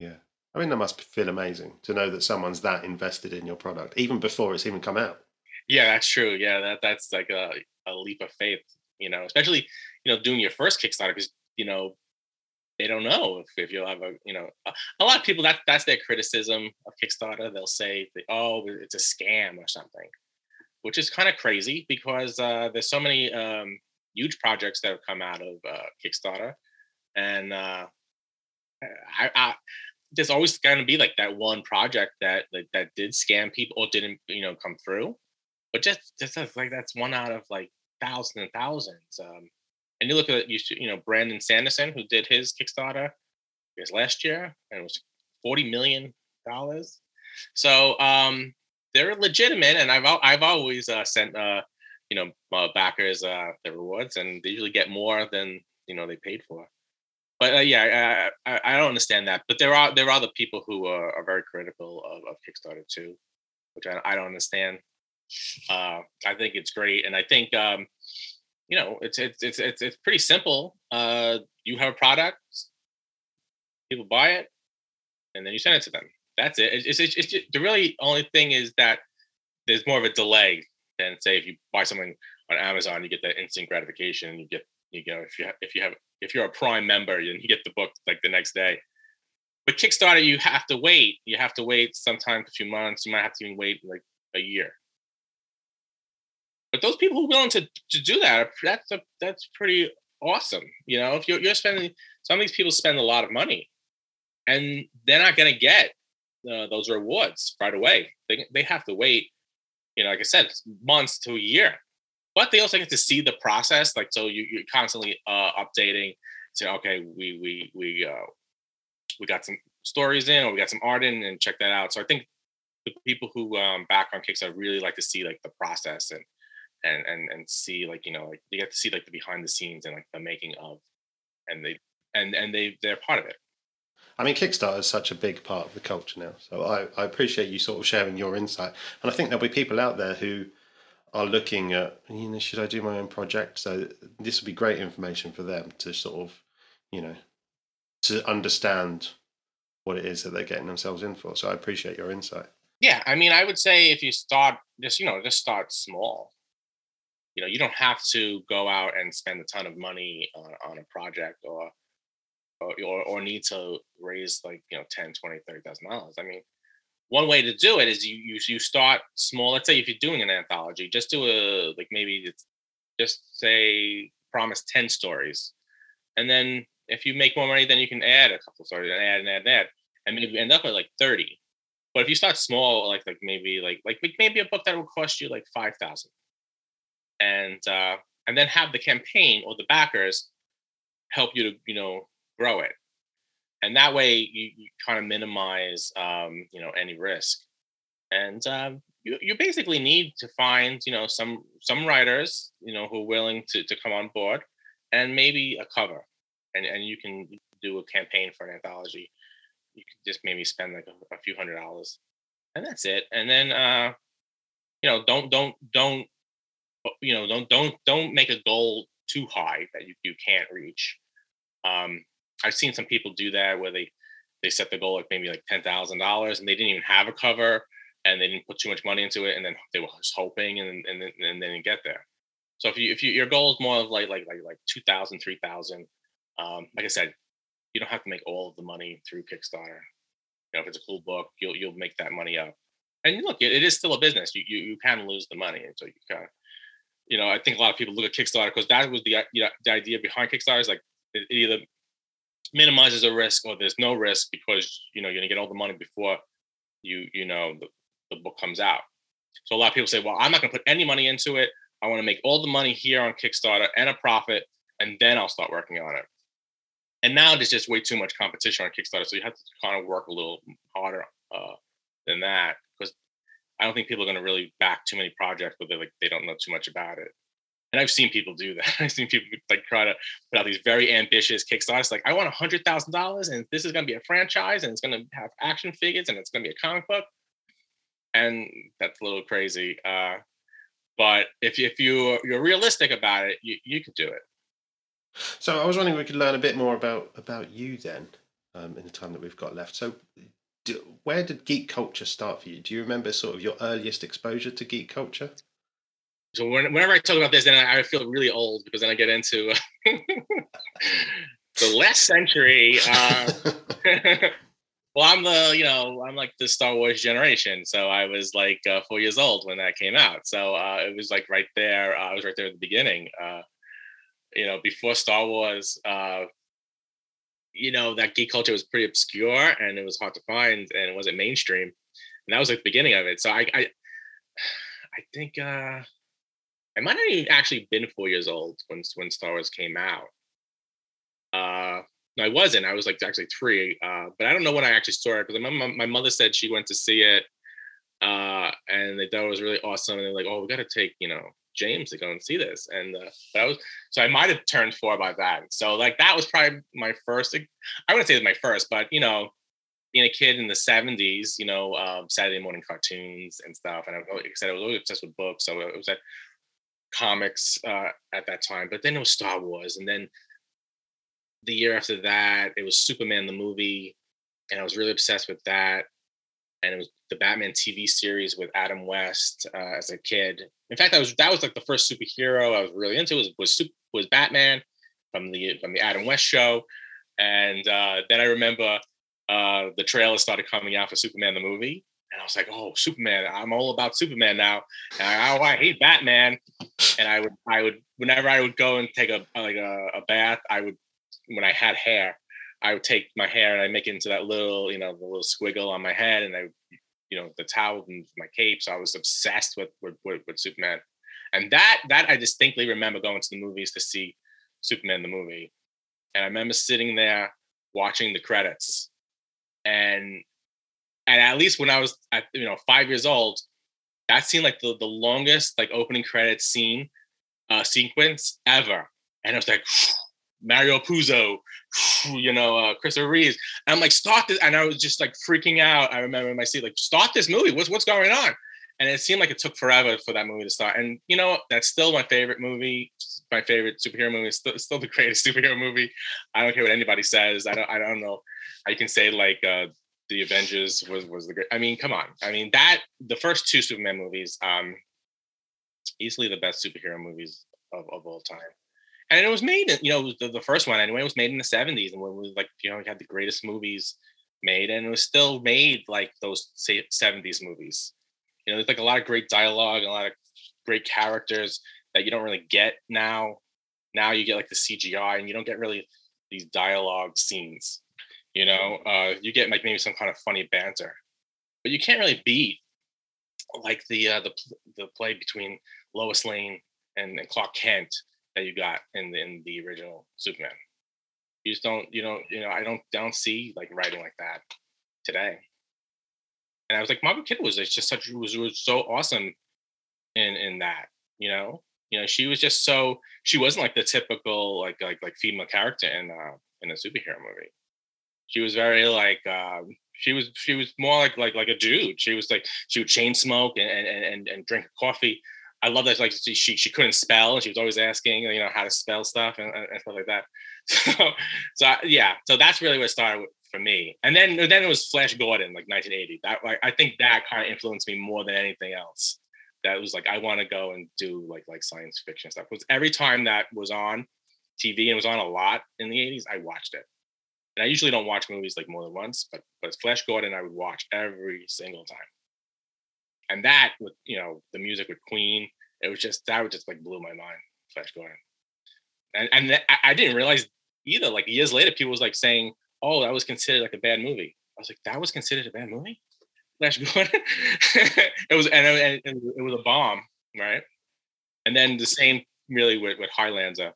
Yeah, I mean that must feel amazing to know that someone's that invested in your product even before it's even come out. Yeah, that's true. Yeah, that that's like a, a leap of faith. You know, especially you know doing your first Kickstarter because you know they don't know if, if you'll have a you know a, a, lot of people that that's their criticism of Kickstarter. They'll say, "Oh, it's a scam" or something which is kind of crazy because uh, there's so many um, huge projects that have come out of uh, Kickstarter, and uh, I, I, there's always going to be like that one project that like, that did scam people or didn't you know come through, but just just like that's one out of like thousands and thousands. Um, and you look at you you know Brandon Sanderson who did his Kickstarter, last year, and it was forty million dollars. So um, they're legitimate, and I've I've always uh, sent uh, you know uh, backers uh, the rewards, and they usually get more than you know they paid for. But uh, yeah, I, I, I don't understand that. But there are there are other people who are, are very critical of, of Kickstarter too, which I, I don't understand. Uh, I think it's great, and I think um, you know it's it's it's it's, it's pretty simple. Uh, you have a product, people buy it, and then you send it to them that's it. It's, it's, it's just, the really only thing is that there's more of a delay than say if you buy something on Amazon, you get that instant gratification. You get you know if you have, if you have if you're a Prime member, then you get the book like the next day. But Kickstarter, you have to wait. You have to wait sometimes a few months. You might have to even wait like a year. But those people who are willing to, to do that, that's a, that's pretty awesome. You know, if you're, you're spending, some of these people spend a lot of money, and they're not going to get uh, those rewards right away. They they have to wait you know, like I said, months to a year. But they also get to see the process, like so you, you're constantly uh, updating. Say, okay, we we we uh, we got some stories in, or we got some art in, and check that out. So I think the people who um, back on Kickstarter really like to see like the process and and and and see like you know like they get to see like the behind the scenes and like the making of, and they and and they they're part of it. I mean, Kickstarter is such a big part of the culture now. So I, I appreciate you sort of sharing your insight. And I think there'll be people out there who are looking at, you know, should I do my own project? So this would be great information for them to sort of, you know, to understand what it is that they're getting themselves in for. So I appreciate your insight. Yeah, I mean, I would say if you start just, you know, just start small. You know, you don't have to go out and spend a ton of money on, on a project or or, or need to raise like you know 10 20 30 thousand dollars. I mean one way to do it is you, you you start small. Let's say if you're doing an anthology just do a like maybe just say promise 10 stories. And then if you make more money then you can add a couple stories and add and add and add and maybe end up at like 30 but if you start small like like maybe like like maybe a book that will cost you like 5000 and uh and then have the campaign or the backers help you to you know grow it. And that way you, you kind of minimize um, you know any risk. And um, you, you basically need to find you know some some writers you know who are willing to, to come on board and maybe a cover. And, and you can do a campaign for an anthology. You can just maybe spend like a, a few hundred dollars. And that's it. And then uh you know don't don't don't you know don't don't don't make a goal too high that you, you can't reach. Um I've seen some people do that where they they set the goal like maybe like ten thousand dollars and they didn't even have a cover and they didn't put too much money into it and then they were just hoping and and then and then get there. So if you if you your goal is more of like like like like 2000 3000 um like I said you don't have to make all of the money through Kickstarter. You know if it's a cool book you'll you'll make that money up. And look it, it is still a business. You you you can lose the money and so you kind of you know, I think a lot of people look at Kickstarter because that was the you know, the idea behind Kickstarter is like it either minimizes a risk or there's no risk because you know you're gonna get all the money before you you know the, the book comes out. So a lot of people say well i'm not gonna put any money into it. I want to make all the money here on kickstarter and a profit and then i'll start working on it. And now there's just way too much competition on kickstarter so you have to kind of work a little harder uh, than that because i don't think people are going to really back too many projects but they like they don't know too much about it and I've seen people do that. <laughs> I've seen people like try to put out these very ambitious Kickstarters. Like, I want a hundred thousand dollars, and this is going to be a franchise, and it's going to have action figures, and it's going to be a comic book. And that's a little crazy. Uh, but if if you you're realistic about it, you you could do it. So I was wondering if we could learn a bit more about about you then, um, in the time that we've got left. So, where did geek culture start for you? Do you remember sort of your earliest exposure to geek culture? So whenever I talk about this, then I, feel really old because then I get into <laughs> the last century. Uh, <laughs> well, I'm the you know I'm like the Star Wars generation, so I was like uh, four years old when that came out. So uh, it was like right there. Uh, I was right there at the beginning. Uh, you know, before Star Wars, uh, you know that geek culture was pretty obscure and it was hard to find and it wasn't mainstream. And that was like the beginning of it. So I, I, <sighs> I think. I might have even actually been four years old when when Star Wars came out. Uh, no, I wasn't. I was like actually three. Uh, but I don't know when I actually saw it because my, my mother said she went to see it, uh, and they thought it was really awesome. And they're like, "Oh, we got to take you know James to go and see this." And uh, but I was so I might have turned four by that. So like that was probably my first. I wouldn't say it was my first, but you know, being a kid in the 70s, you know, um, Saturday morning cartoons and stuff. And I, said, I was always obsessed with books. So it was that comics uh, at that time, but then it was Star Wars, and then the year after that, it was Superman the movie, and I was really obsessed with that. And it was the Batman TV series with Adam West uh, as a kid. In fact, that was that was like the first superhero I was really into was was was Batman from the from the Adam West show, and uh, then I remember uh, the trailer started coming out for Superman the movie, and I was like, "Oh, Superman! I'm all about Superman now." And I, oh, I hate Batman. And I would, I would, whenever I would go and take a uh, like a, a bath, I would, when I had hair, I would take my hair and I make it into that little, you know, the little squiggle on my head, and I you know, the towel and my cape. So I was obsessed with with, with, with Superman, and that that I distinctly remember going to the movies to see Superman the movie, and I remember sitting there watching the credits, and and at least when I was at you know five years old, that seemed like the the longest like opening credits scene uh, sequence ever, and I was like. <sighs> Mario Puzo, <sighs> you know, uh, Christopher Reeves. And I'm like, start this. And I was just like freaking out. I remember in my seat, like, start this movie. What's what's going on? And it seemed like it took forever for that movie to start. And you know, that's still my favorite movie. My favorite superhero movie. It's still, still the <laughs> greatest superhero movie. I don't care what anybody says. I don't. I don't know. I can say like uh, the Avengers was was the great. I mean, come on. I mean that the first two Superman movies, um, easily the best superhero movies of, of all time and it was made you know, the, the first one anyway, was made in the 70s and it was like, you know, we had the greatest movies made and it was still made like those say 70s movies. You know, there's like a lot of great dialogue and a lot of great characters that you don't really get now. Now you get like the CGI and you don't get really these dialogue scenes. You know, uh, you get like maybe some kind of funny banter, but you can't really beat like the uh, the the play between Lois Lane and, and Clark Kent that you got in the, in the original Superman. You just don't, you don't, you know, I don't, don't see like writing like that today. And I was like, Margaret Kidder was just such was was so awesome in in that, you know, you know, she was just so she wasn't like the typical like like like female character in uh in a superhero movie. She was very like um she was she was more like like like a dude. She was like she would chain smoke and and and, and drink coffee I love that like she she couldn't spell and she was always asking you know how to spell stuff and, and stuff like that. <laughs> So so yeah, so that's really what started for me. And then then it was Flash Gordon like 1980. That like I think that kind of influenced me more than anything else. That was like I want to go and do like like science fiction stuff. Because every time that was on TV and was on a lot in the 80s, I watched it. And I usually don't watch movies like more than once, but but Flash Gordon I would watch every single time and that with you know the music with Queen, it was just that would just like blew my mind. Flash Gordon, and and th- I didn't realize either. Like years later, people was like saying, "Oh, that was considered like a bad movie." I was like, "That was considered a bad movie." Flash Gordon. <laughs> it was and it, and it was a bomb, right? And then the same really with with Highlander.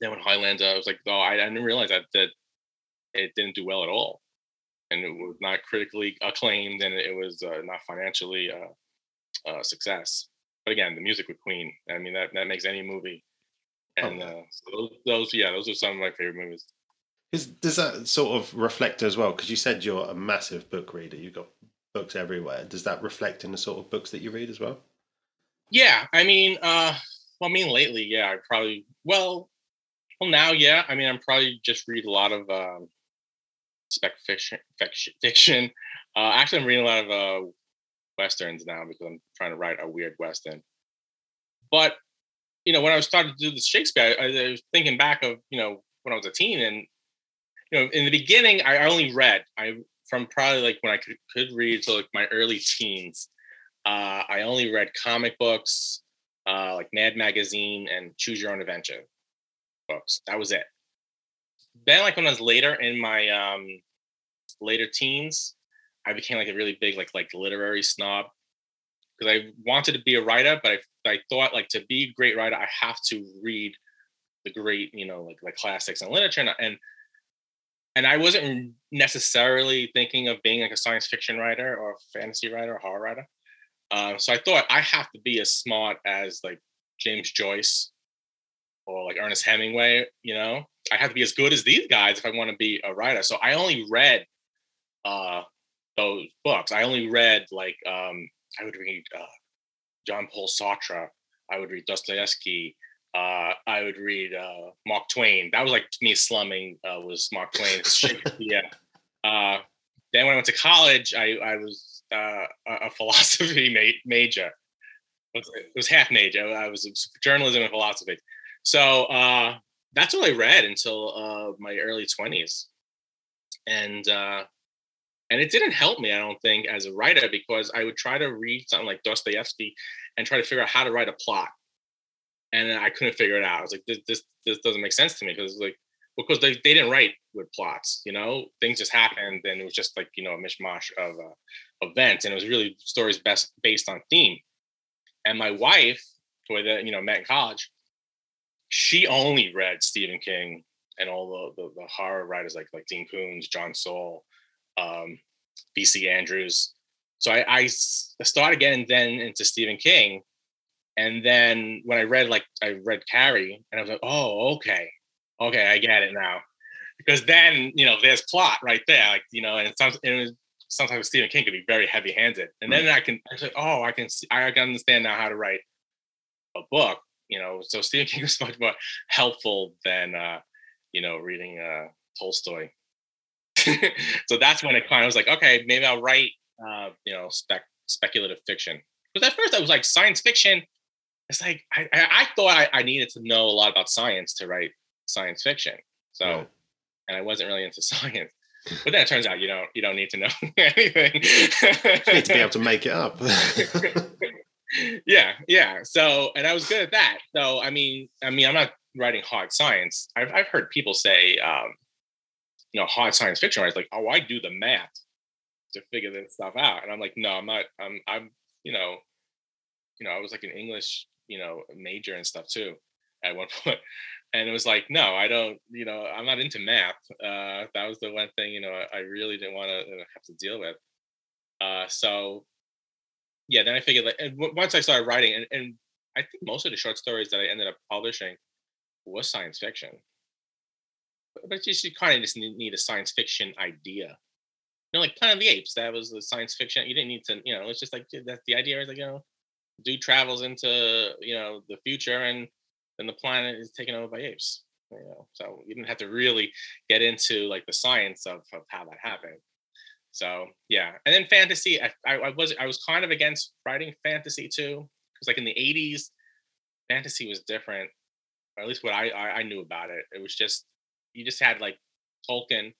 Then with Highlander, I was like, "Oh, I, I didn't realize that that it didn't do well at all." and it was not critically acclaimed and it was uh, not financially uh, uh, success. But again, the music with Queen, I mean, that, that makes any movie. Oh, and uh, so those, those, yeah, those are some of my favorite movies. Is, does that sort of reflect as well? Because you said you're a massive book reader, you've got books everywhere. Does that reflect in the sort of books that you read as well? Yeah, I mean, uh, well, I mean, lately, yeah, I probably, well, well, now, yeah, I mean, I'm probably just read a lot of um, spec fiction. fiction. Uh, actually, I'm reading a lot of uh, westerns now because I'm trying to write a weird western. But you know, when I was starting to do the Shakespeare, I, I was thinking back of you know when I was a teen, and you know, in the beginning, I only read. I from probably like when I could, could read to like my early teens. Uh, I only read comic books, uh, like Mad Magazine and Choose Your Own Adventure books. That was it then like when I was later in my um later teens, I became like a really big like like literary snob because I wanted to be a writer, but I I thought like to be a great writer, I have to read the great you know like like classics and literature and, and and I wasn't necessarily thinking of being like a science fiction writer or a fantasy writer or horror writer. Uh, so I thought I have to be as smart as like James Joyce or like Ernest Hemingway, you know, I have to be as good as these guys if I want to be a writer. So I only read uh, those books. I only read like um, I would read uh, John Paul Sartre. I would read Dostoevsky. Uh, I would read uh, Mark Twain. That was like me slumming. Uh, was Mark Twain? yeah. <laughs> Uh, then when I went to college, I, I was uh, a philosophy <laughs> ma- major. It was half major. I was journalism and philosophy. So uh, that's all I read until uh, my early twenties, and uh, and it didn't help me, I don't think, as a writer because I would try to read something like Dostoevsky and try to figure out how to write a plot, and I couldn't figure it out. I was like, this this, this doesn't make sense to me because like because they, they didn't write with plots, you know, things just happened and it was just like, you know, a mishmash of uh, events. And it was really stories best based on theme. And my wife, who I, you know, met in college, she only read Stephen King and all the, the, the horror writers like, like Dean Koontz, John Saul, um, V.C. Andrews. So I, I started getting then into Stephen King. And then when I read like I read Carrie and I was like, oh, okay. Okay, I get it now. Because then, you know, there's plot right there. Like, you know, and sometimes it was, sometimes Stephen King could be very heavy handed. And then I can I said, oh, I can see I can understand now how to write a book. You know, so Stephen King <laughs> was much more helpful than uh, you know, reading uh Tolstoy. <laughs> so that's when it kind of was like, okay, maybe I'll write uh, you know, spec speculative fiction. Because at first I was like science fiction. It's like I, I, thought I, I, needed to know a lot about science to write science fiction. So, yeah. and I wasn't really into <laughs> science. But then it turns out you don't you don't need to know anything. you need to be able to make it up. Yeah, yeah. So, and I was good at that. So, I mean, I mean, I'm not writing hard science. I've I've heard people say, um, you know, hard science fiction writers like, oh, I do the math to figure this stuff out. And I'm like, no, I'm not. I'm I'm you know, you know, I was like an English you know major and stuff too at one <laughs> point. And it was like, no, I don't, you know, I'm not into math. Uh, that was the one thing, you know, I really didn't want to have to deal with. Uh, so, yeah, then I figured, like, and once I started writing, and, and I think most of the short stories that I ended up publishing was science fiction. But, but you, you kind of just need a science fiction idea You know, like Planet of the Apes, that was the science fiction. You didn't need to, you know, it's just like that. The idea is like, you know, dude travels into, you know, the future and then the planet is taken over by apes. You know, so you didn't have to really get into like the science of, of how that happened. So yeah, and then fantasy, I, I, was I was kind of against writing fantasy too, because like in the '80s, fantasy was different, or at least what I, I I knew about it. It was just you just had like Tolkien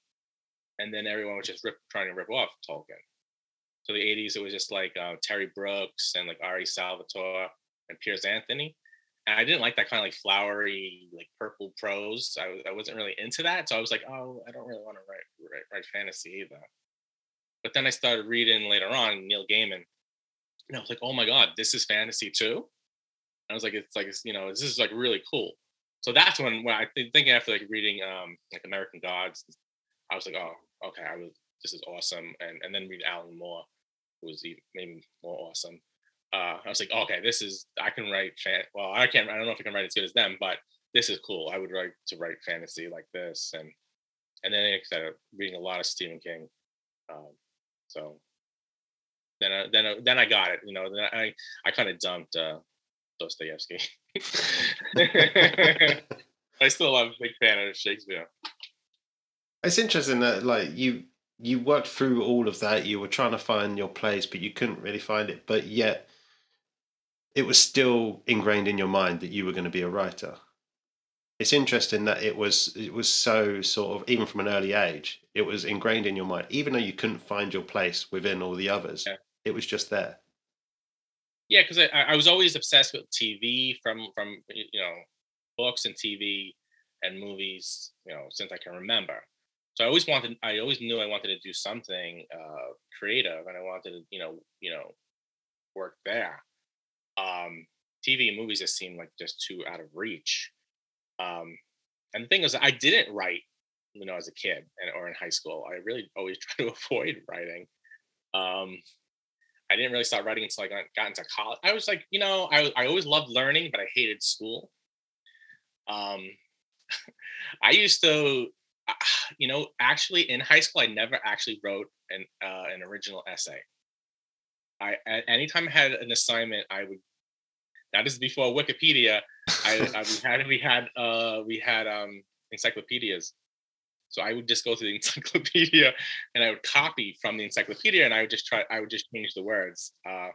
and then everyone was just rip, trying to rip off Tolkien. So the 80s, it was just like uh, Terry Brooks and like R.A. Salvatore and Piers Anthony. And I didn't like that kind of like flowery, like purple prose. I, I wasn't really into that. So I was like, oh, I don't really want to write, write, write fantasy either. But then I started reading later on Neil Gaiman. And I was like, oh my God, this is fantasy too? And I was like, it's like, you know, this is like really cool. So that's when, when I think thinking after like reading um like American Gods, I was like, oh, okay, I was this is awesome, and and then read Alan Moore, who was even more awesome. Uh, I was like, okay, this is I can write fan. Well, I can't. I don't know if I can write as good as them, but this is cool. I would like to write fantasy like this, and and then I started reading a lot of Stephen King. Um, so then I, then I, then I got it. You know, then I I kind of dumped uh, Dostoevsky. <laughs> I still am a big fan of Shakespeare. It's interesting that like you you worked through all of that. You were trying to find your place, but you couldn't really find it. But yet, it was still ingrained in your mind that you were going to be a writer. It's interesting that it was it was so sort of even from an early age, it was ingrained in your mind, even though you couldn't find your place within all the others. Yeah. It was just there. Yeah, because I, I was always obsessed with TV from from you know books and TV and movies, you know, since I can remember so I always wanted, I always knew I wanted to do something uh, creative, and I wanted to, you know, you know, work there. Um, TV and movies just seemed like just too out of reach. Um, and the thing is, I didn't write, you know, as a kid and or in high school. I really always <laughs> try to avoid writing. Um, I didn't really start writing until I got, got into college. I was like, you know, I I always loved learning, but I hated school. Um, <laughs> I used to <sighs> you know, actually in high school, I never actually wrote an uh, an original essay. I anytime I had an assignment, I would. This is before Wikipedia. I, I <laughs> we had we had uh we had um encyclopedias, so I would just go through the <laughs> encyclopedia and I would copy from the encyclopedia and I would just try I would just change the words. Uh,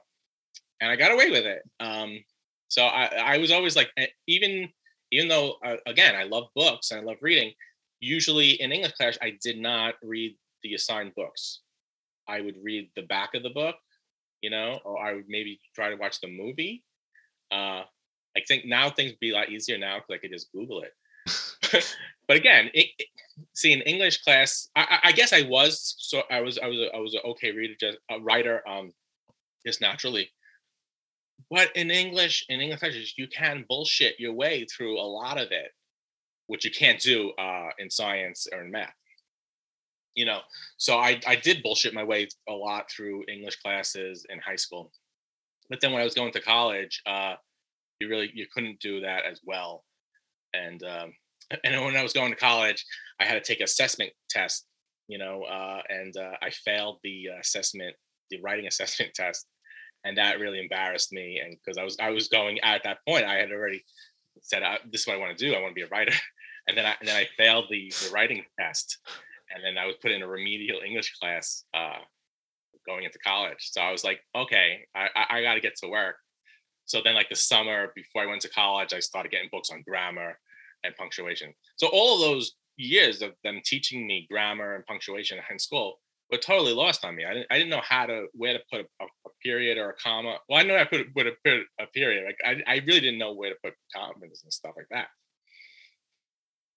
and I got away with it. Um, so I I was always like even even though uh, again I love books and I love reading usually in English class, I did not read the assigned books. I would read the back of the book, you know, or I would maybe try to watch the movie. Uh, I think now things be a lot easier now because I could just Google it. <laughs> <laughs> but again, it, it, see in English class, I, I, guess I was so I was I was a, I was an okay reader, just a writer, um, just naturally. But in English, in English classes, you can bullshit your way through a lot of it, which you can't do uh, in science or in math. You know, so I I did bullshit my way a lot through English classes in high school, but then when I was going to college, uh, you really you couldn't do that as well, and um, and when I was going to college, I had to take assessment test, you know, uh, and uh, I failed the assessment, the writing <laughs> assessment test, and that really embarrassed me. And because I was I was going at that point, I had already said, "This is what I want to do. I want to be a writer," <laughs> and then I and then I failed the the writing test, and then I was put in a remedial English class uh, going into college. So I was like, "Okay, I I, I got to get to work." So then, like the summer before I went to college, I started getting books on grammar and punctuation. So all of those years of them teaching me grammar and punctuation in school were totally lost on me. I didn't, I didn't know how to where to put a, a period or a comma. Well, I know I put where to put a period. Like I, I really didn't know where to put commas and stuff like that.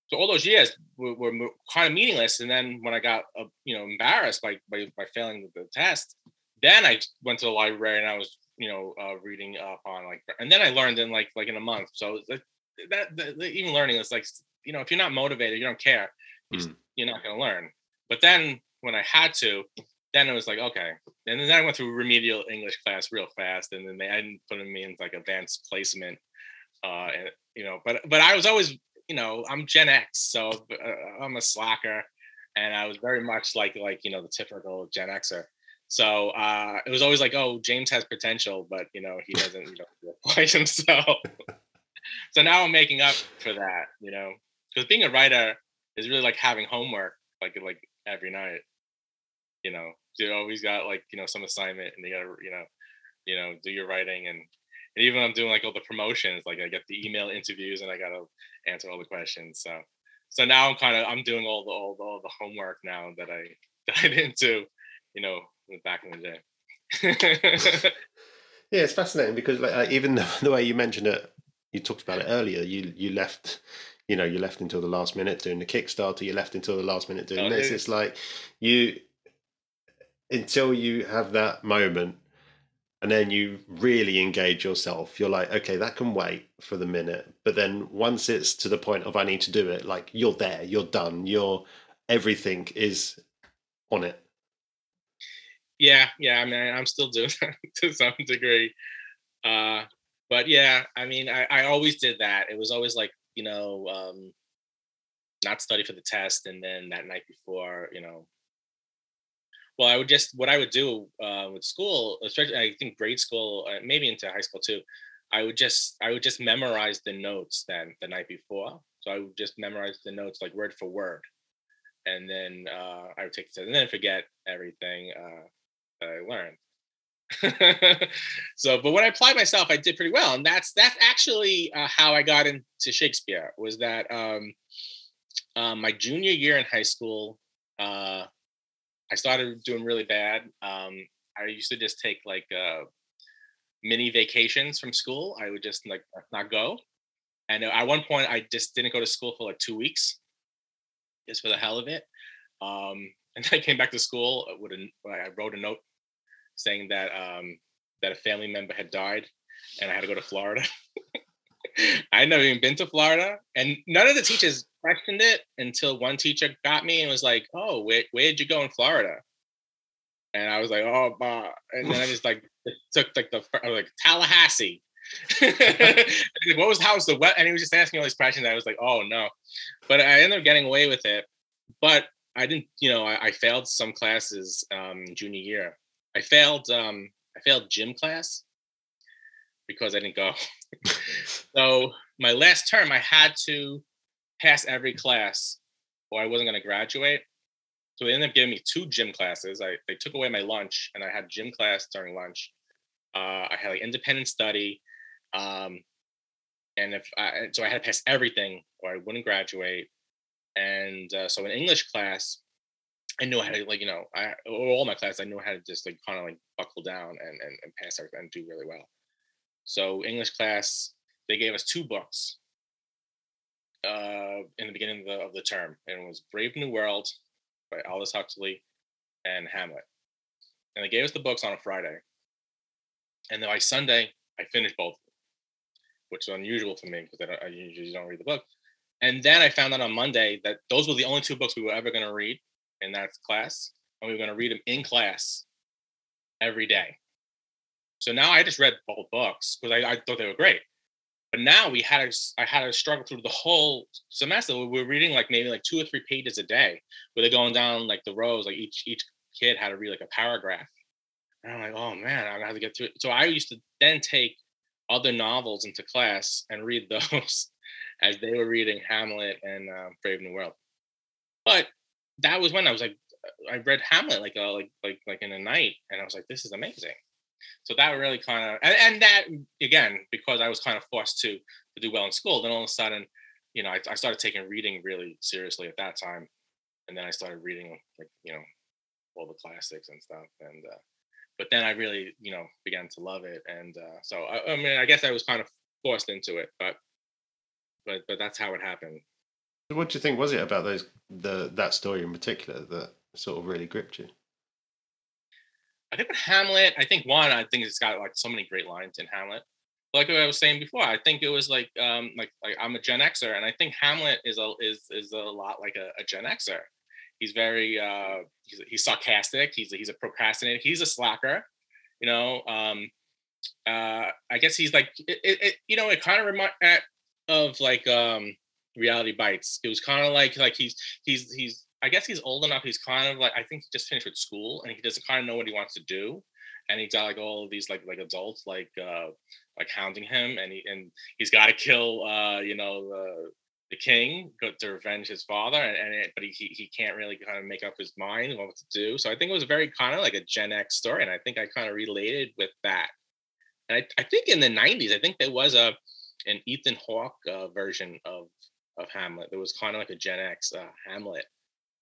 So all those years were, were kind of meaningless. And then when I got uh, you know embarrassed by, by by failing the test, then I went to the library and I was you know uh, reading up on like, and then I learned in like like in a month. So that, that even learning is like you know if you're not motivated you don't care mm. you're not going to learn but then when i had to then it was like okay and then i went through remedial english class real fast and then they hadn't put me in like advanced placement uh and you know but but i was always you know i'm gen x so uh, i'm a slacker and i was very much like like you know the typical gen xer so uh, it was always like, oh, James has potential, but you know he doesn't you know <laughs> apply himself so now I'm making up for that, you know, because being a writer is really like having homework, like like every night. You know, you always got like you know some assignment, and you gotta you know, you know, do your writing, and and even I'm doing like all the promotions, like I get the email interviews, and I gotta answer all the questions. So so now I'm kind of I'm doing all the all the, all the homework now that I <laughs> that I didn't do, you know, back in the day. <laughs> yeah, it's fascinating because like uh, even <laughs> the, the way you mentioned it you talked about it earlier. You you left, you know, you left until the last minute doing the Kickstarter. You left until the last minute doing oh, this. It's like you until you have that moment, and then you really engage yourself. You're like, okay, that can wait for the minute. But then once it's to the point of I need to do it, like you're there, you're done, you're everything is on it. Yeah, yeah. I mean, I'm still doing <laughs> that to some degree. Uh, but yeah, I mean, I, I always did that. It was always like, you know, um, not study for the test, and then that night before, you know, well, I would just what I would do uh, with school, especially I think grade school, uh, maybe into high school too. I would just I would just memorize the notes then the night before. So I would just memorize the notes like word for word, and then uh, I would take the test and then forget everything uh, that I learned. <laughs> so, but when I applied myself, I did pretty well, and that's that's actually uh, how I got into Shakespeare. Was that um, um, my junior year in high school? Uh, I started doing really bad. Um, I used to just take like uh, mini vacations from school. I would just like not go, and at one point, I just didn't go to school for like two weeks, just for the hell of it. Um, <laughs> and I came back to school with a, I wrote a note saying that um, that a family member had died, and I had to go to Florida. <laughs> I had never even been to Florida, and none of the teachers questioned it until one teacher got me and was like, "Oh, where where did you go in Florida?" And I was like, "Oh, bah. and then I just like took like the I was like Tallahassee. <laughs> what was how was the what? And he was just asking all these questions. I was like, "Oh no," but I ended up getting away with it. But I didn't, you know, I, I failed some classes um, junior year, I failed um I failed gym class because I didn't go. <laughs> so my last term I had to pass every class or I wasn't going to graduate. So they ended up giving me two gym classes. I they took away my lunch and I had gym class during lunch. Uh, I had like independent study. Um, and if I, so I had to pass everything or I wouldn't graduate. And uh, so in English class, I knew how to like you know I all my classes I knew how to just like kind of like buckle down and, and and pass everything and do really well. So English class they gave us two books. uh, in the beginning of the, of the term, and it was Brave New World by Aldous Huxley and Hamlet. And they gave us the books on a Friday, and then by Sunday I finished both, which is unusual for me because I, I usually don't read the book. And then I found out on Monday that those were the only two books we were ever going to read in that class, and we were going to read them in class every day. So now I just read both books because I, I thought they were great. But now we had to, I had to struggle through the whole semester. We were reading like maybe like two or three pages a day, where they're going down like the rows. Like each each kid had to read like a paragraph. And I'm like, oh man, I'm gonna have to get through it. So I used to then take other novels into class and read <laughs> those as they were reading Hamlet and uh, Brave New World. But that was when I was like, I read Hamlet like a, like like like in a night, and I was like, this is amazing. So that really kind of and, and that again because I was kind of forced to to do well in school. Then all of a sudden, you know, I, I started taking reading really seriously at that time, and then I started reading like you know all the classics and stuff. And uh, but then I really you know began to love it, and uh, so I, I mean I guess I was kind of forced into it, but but but that's how it happened. What do you think was it about those the that story in particular that sort of really gripped you? I think with Hamlet, I think one, I think it's got like so many great lines in Hamlet. Like I was saying before, I think it was like um like like I'm a Gen Xer, and I think Hamlet is a is is a lot like a, a Gen Xer. He's very uh he's he's sarcastic. He's a, he's a procrastinator. He's a slacker. You know, um, uh, I guess he's like it, it, it you know it kind of remind of like um reality bites. It was kind of like like he's he's he's I guess he's old enough. He's kind of like I think he just finished with school and he doesn't kind of know what he wants to do. And he's got like all of these like like adults like uh like hounding him and he and he's got to kill uh you know the the king to revenge his father and, and it, but he, he can't really kind of make up his mind what to do so i think it was very kind of like a gen x story and i think i kind of related with that and I, I think in the 90s i think there was a an ethan hawke uh, version of of hamlet there was kind of like a gen x uh, hamlet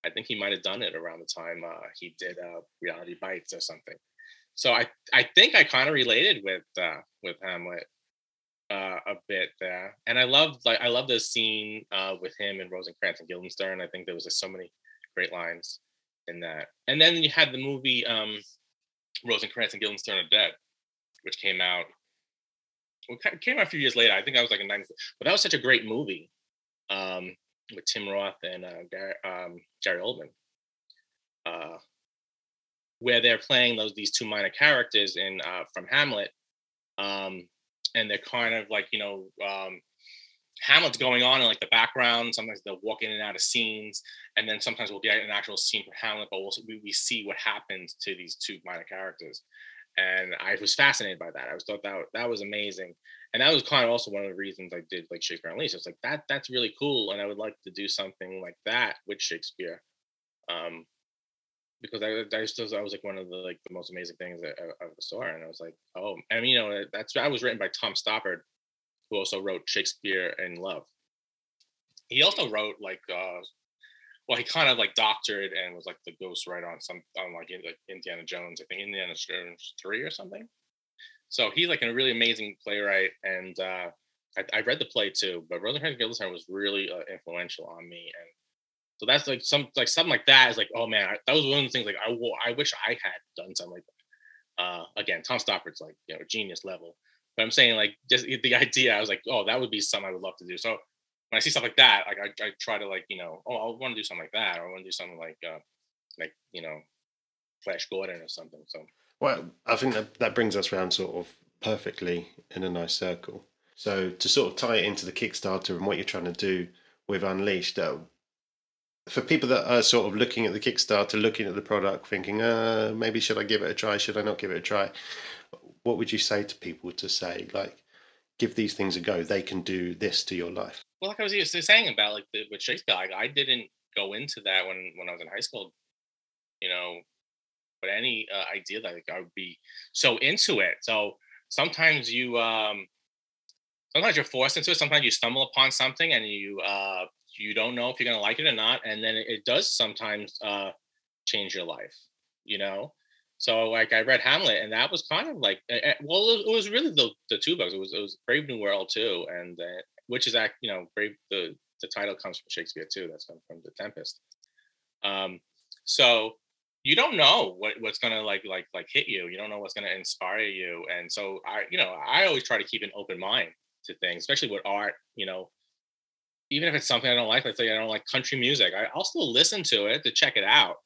I think he might have done it around the time uh, he did uh, Reality Bites or something. So I I think I kind of related with uh, with Hamlet uh, a bit there, and I love like I love the scene uh, with him and Rosencrantz and Guildenstern. I think there was just so many great lines in that. And then you had the movie um, Rosencrantz and Guildenstern are Dead, which came out. Well, came out a few years later. I think I was like in 90, but that was such a great movie. Um, with Tim Roth and uh, Gary, um, Gary Oldman, uh, where they're playing those these two minor characters in uh, from Hamlet, um, and they're kind of like you know um, Hamlet's going on in like the background. Sometimes they'll walk in and out of scenes, and then sometimes we'll get an actual scene from Hamlet, but we'll, we we see what happens to these two minor characters. And I was fascinated by that. I was thought that that was amazing and that was kind of also one of the reasons I did like Shakespeare Unleashed. It's like that that's really cool, and I would like to do something like that with Shakespeare, um, because I, I I was like one of the like the most amazing things I, I saw, and I was like, oh, and you know that's that was written by Tom Stoppard, who also wrote Shakespeare in Love. He also wrote like uh, well, he kind of like doctored and was like the ghost right on some on like, like Indiana Jones, I think Indiana Jones three or something. So he's like a really amazing playwright, and uh, I, I, read the play too. But Rosencrantz and Guildenstern was really uh, influential on me, and so that's like some like something like that is like, oh man, I, that was one of the things like I I wish I had done something like that. Uh, again, Tom Stoppard's like you know genius level, but I'm saying like just the idea, I was like, oh, that would be something I would love to do. So when I see stuff like that, like I, I try to like you know, oh, I want to do something like that, or I want to do something like uh, like you know, Flash Gordon or something. So well, I think that, that brings us around sort of perfectly in a nice circle. So to sort of tie it into the Kickstarter and what you're trying to do with Unleashed, uh, for people that are sort of looking at the Kickstarter, looking at the product, thinking, uh, maybe should I give it a try? Should I not give it a try? What would you say to people to say, like, give these things a go? They can do this to your life. Well, like I was just saying about like the, with Shakespeare, like, I didn't go into that when when I was in high school. You know, but any uh, idea that like, I would be so into it. So sometimes you um sometimes you're forced into it. Sometimes you stumble upon something and you uh you don't know if you're gonna like it or not, and then it, it does sometimes uh change your life. You know. So like I read Hamlet, and that was kind of like well, it was really the the two books. It was it was Brave New World too, and uh, which is act you know Brave the the title comes from Shakespeare too. That's come from The Tempest. Um, so you don't know what, what's gonna like like like hit you. You don't know what's gonna inspire you. And so I, you know, I always try to keep an open mind to things, especially with art. You know, even if it's something I don't like, let's say I don't like country music, I, I'll still listen to it to check it out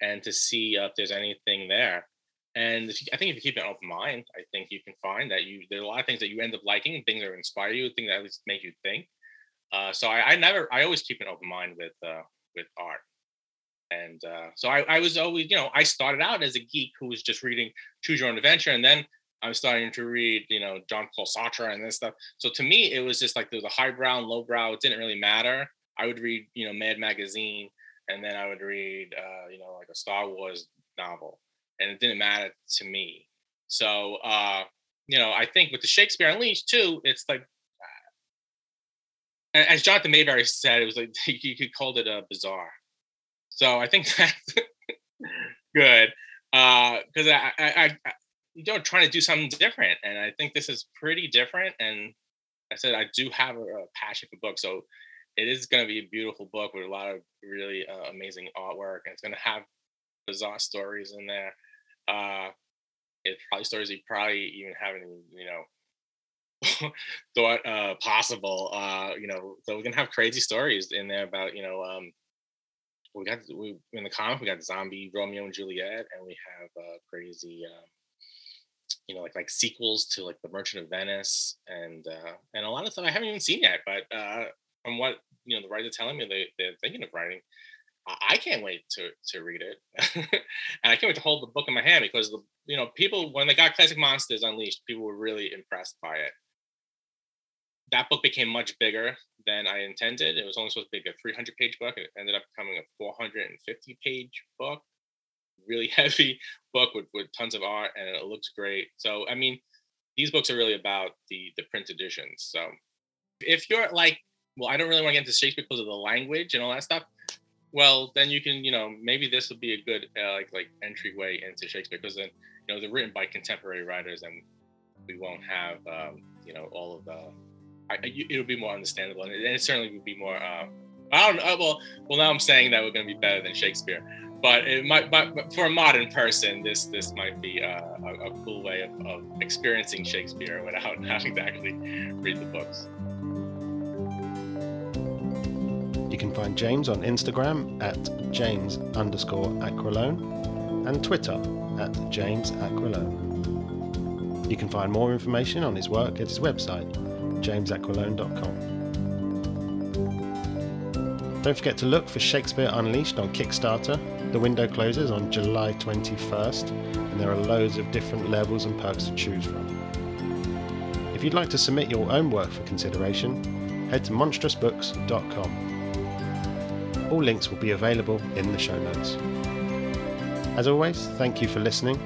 and to see if there's anything there. And if you, I think if you keep an open mind, I think you can find that you there are a lot of things that you end up liking, things that inspire you, things that at least make you think. Uh, so I, I, never, I always keep an open mind with uh, with art. And uh, so I, I was always, you know, I started out as a geek who was just reading Choose Your Own Adventure, and then I'm starting to read, you know, John Paul Sartre and this stuff. So to me, it was just like there was a highbrow and lowbrow. It didn't really matter. I would read, you know, Mad Magazine, and then I would read, uh, you know, like a Star Wars novel, and it didn't matter to me. So, uh, you know, I think with the Shakespeare Unleashed too, it's like, uh, as Jonathan Maberry said, it was like <laughs> you could call it a bizarre. So I think <laughs> that's good because uh, I, I, I, you know, trying to do something different, and I think this is pretty different. And I said I do have a, a passion for books, so it is going to be a beautiful book with a lot of really uh, amazing artwork, and it's going to have bizarre stories in there. Uh, it's probably stories you probably even haven't, you know, <laughs> thought uh, possible. Uh, you know, so we're gonna have crazy stories in there about, you know, um, we got we in the comic we got zombie Romeo and Juliet, and we have uh, crazy, um, you know, like like sequels to like The Merchant of Venice, and uh, and a lot of stuff I haven't even seen yet. But uh, from what you know, the writer's telling me they they're thinking of writing. I can't wait to to read it, <laughs> and I can't wait to hold the book in my hand because the you know people when they got Classic Monsters Unleashed, people were really impressed by it. That book became much bigger than I intended. It was only supposed to be a 300 page book. It ended up becoming a 450 page book, really <laughs> heavy book with, with tons of art, and it looks great. So I mean, these books are really about the the print editions. So if you're like, well, I don't really want to get into Shakespeare because of the language and all that stuff well then you can you know maybe this would be a good uh, like like entryway into shakespeare because then you know they're written by contemporary writers and we won't have um, you know all of the I, it'll be more understandable and it, it certainly would be more uh, I don't know well well now I'm saying that we're going to be better than Shakespeare but it might but for a modern person this this might be uh, a, a, cool way of, of experiencing Shakespeare without <laughs> having to actually read the books. Find James on Instagram at James underscore Aquilone and Twitter at James Aquilone. You can find more information on his work at his website, jamesaquilone.com. Don't forget to look for Shakespeare Unleashed on Kickstarter. The window closes on July 21st, and there are loads of different levels and perks to choose from. If you'd like to submit your own work for consideration, head to monstrousbooks.com. All links will be available in the show notes. As always, thank you for listening.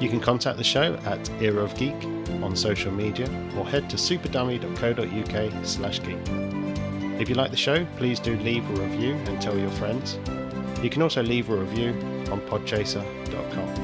You can contact the show at Era of Geek on social media or head to superdummy.co.uk slash geek. If you like the show, please do leave a review and tell your friends. You can also leave a review on podchaser.com.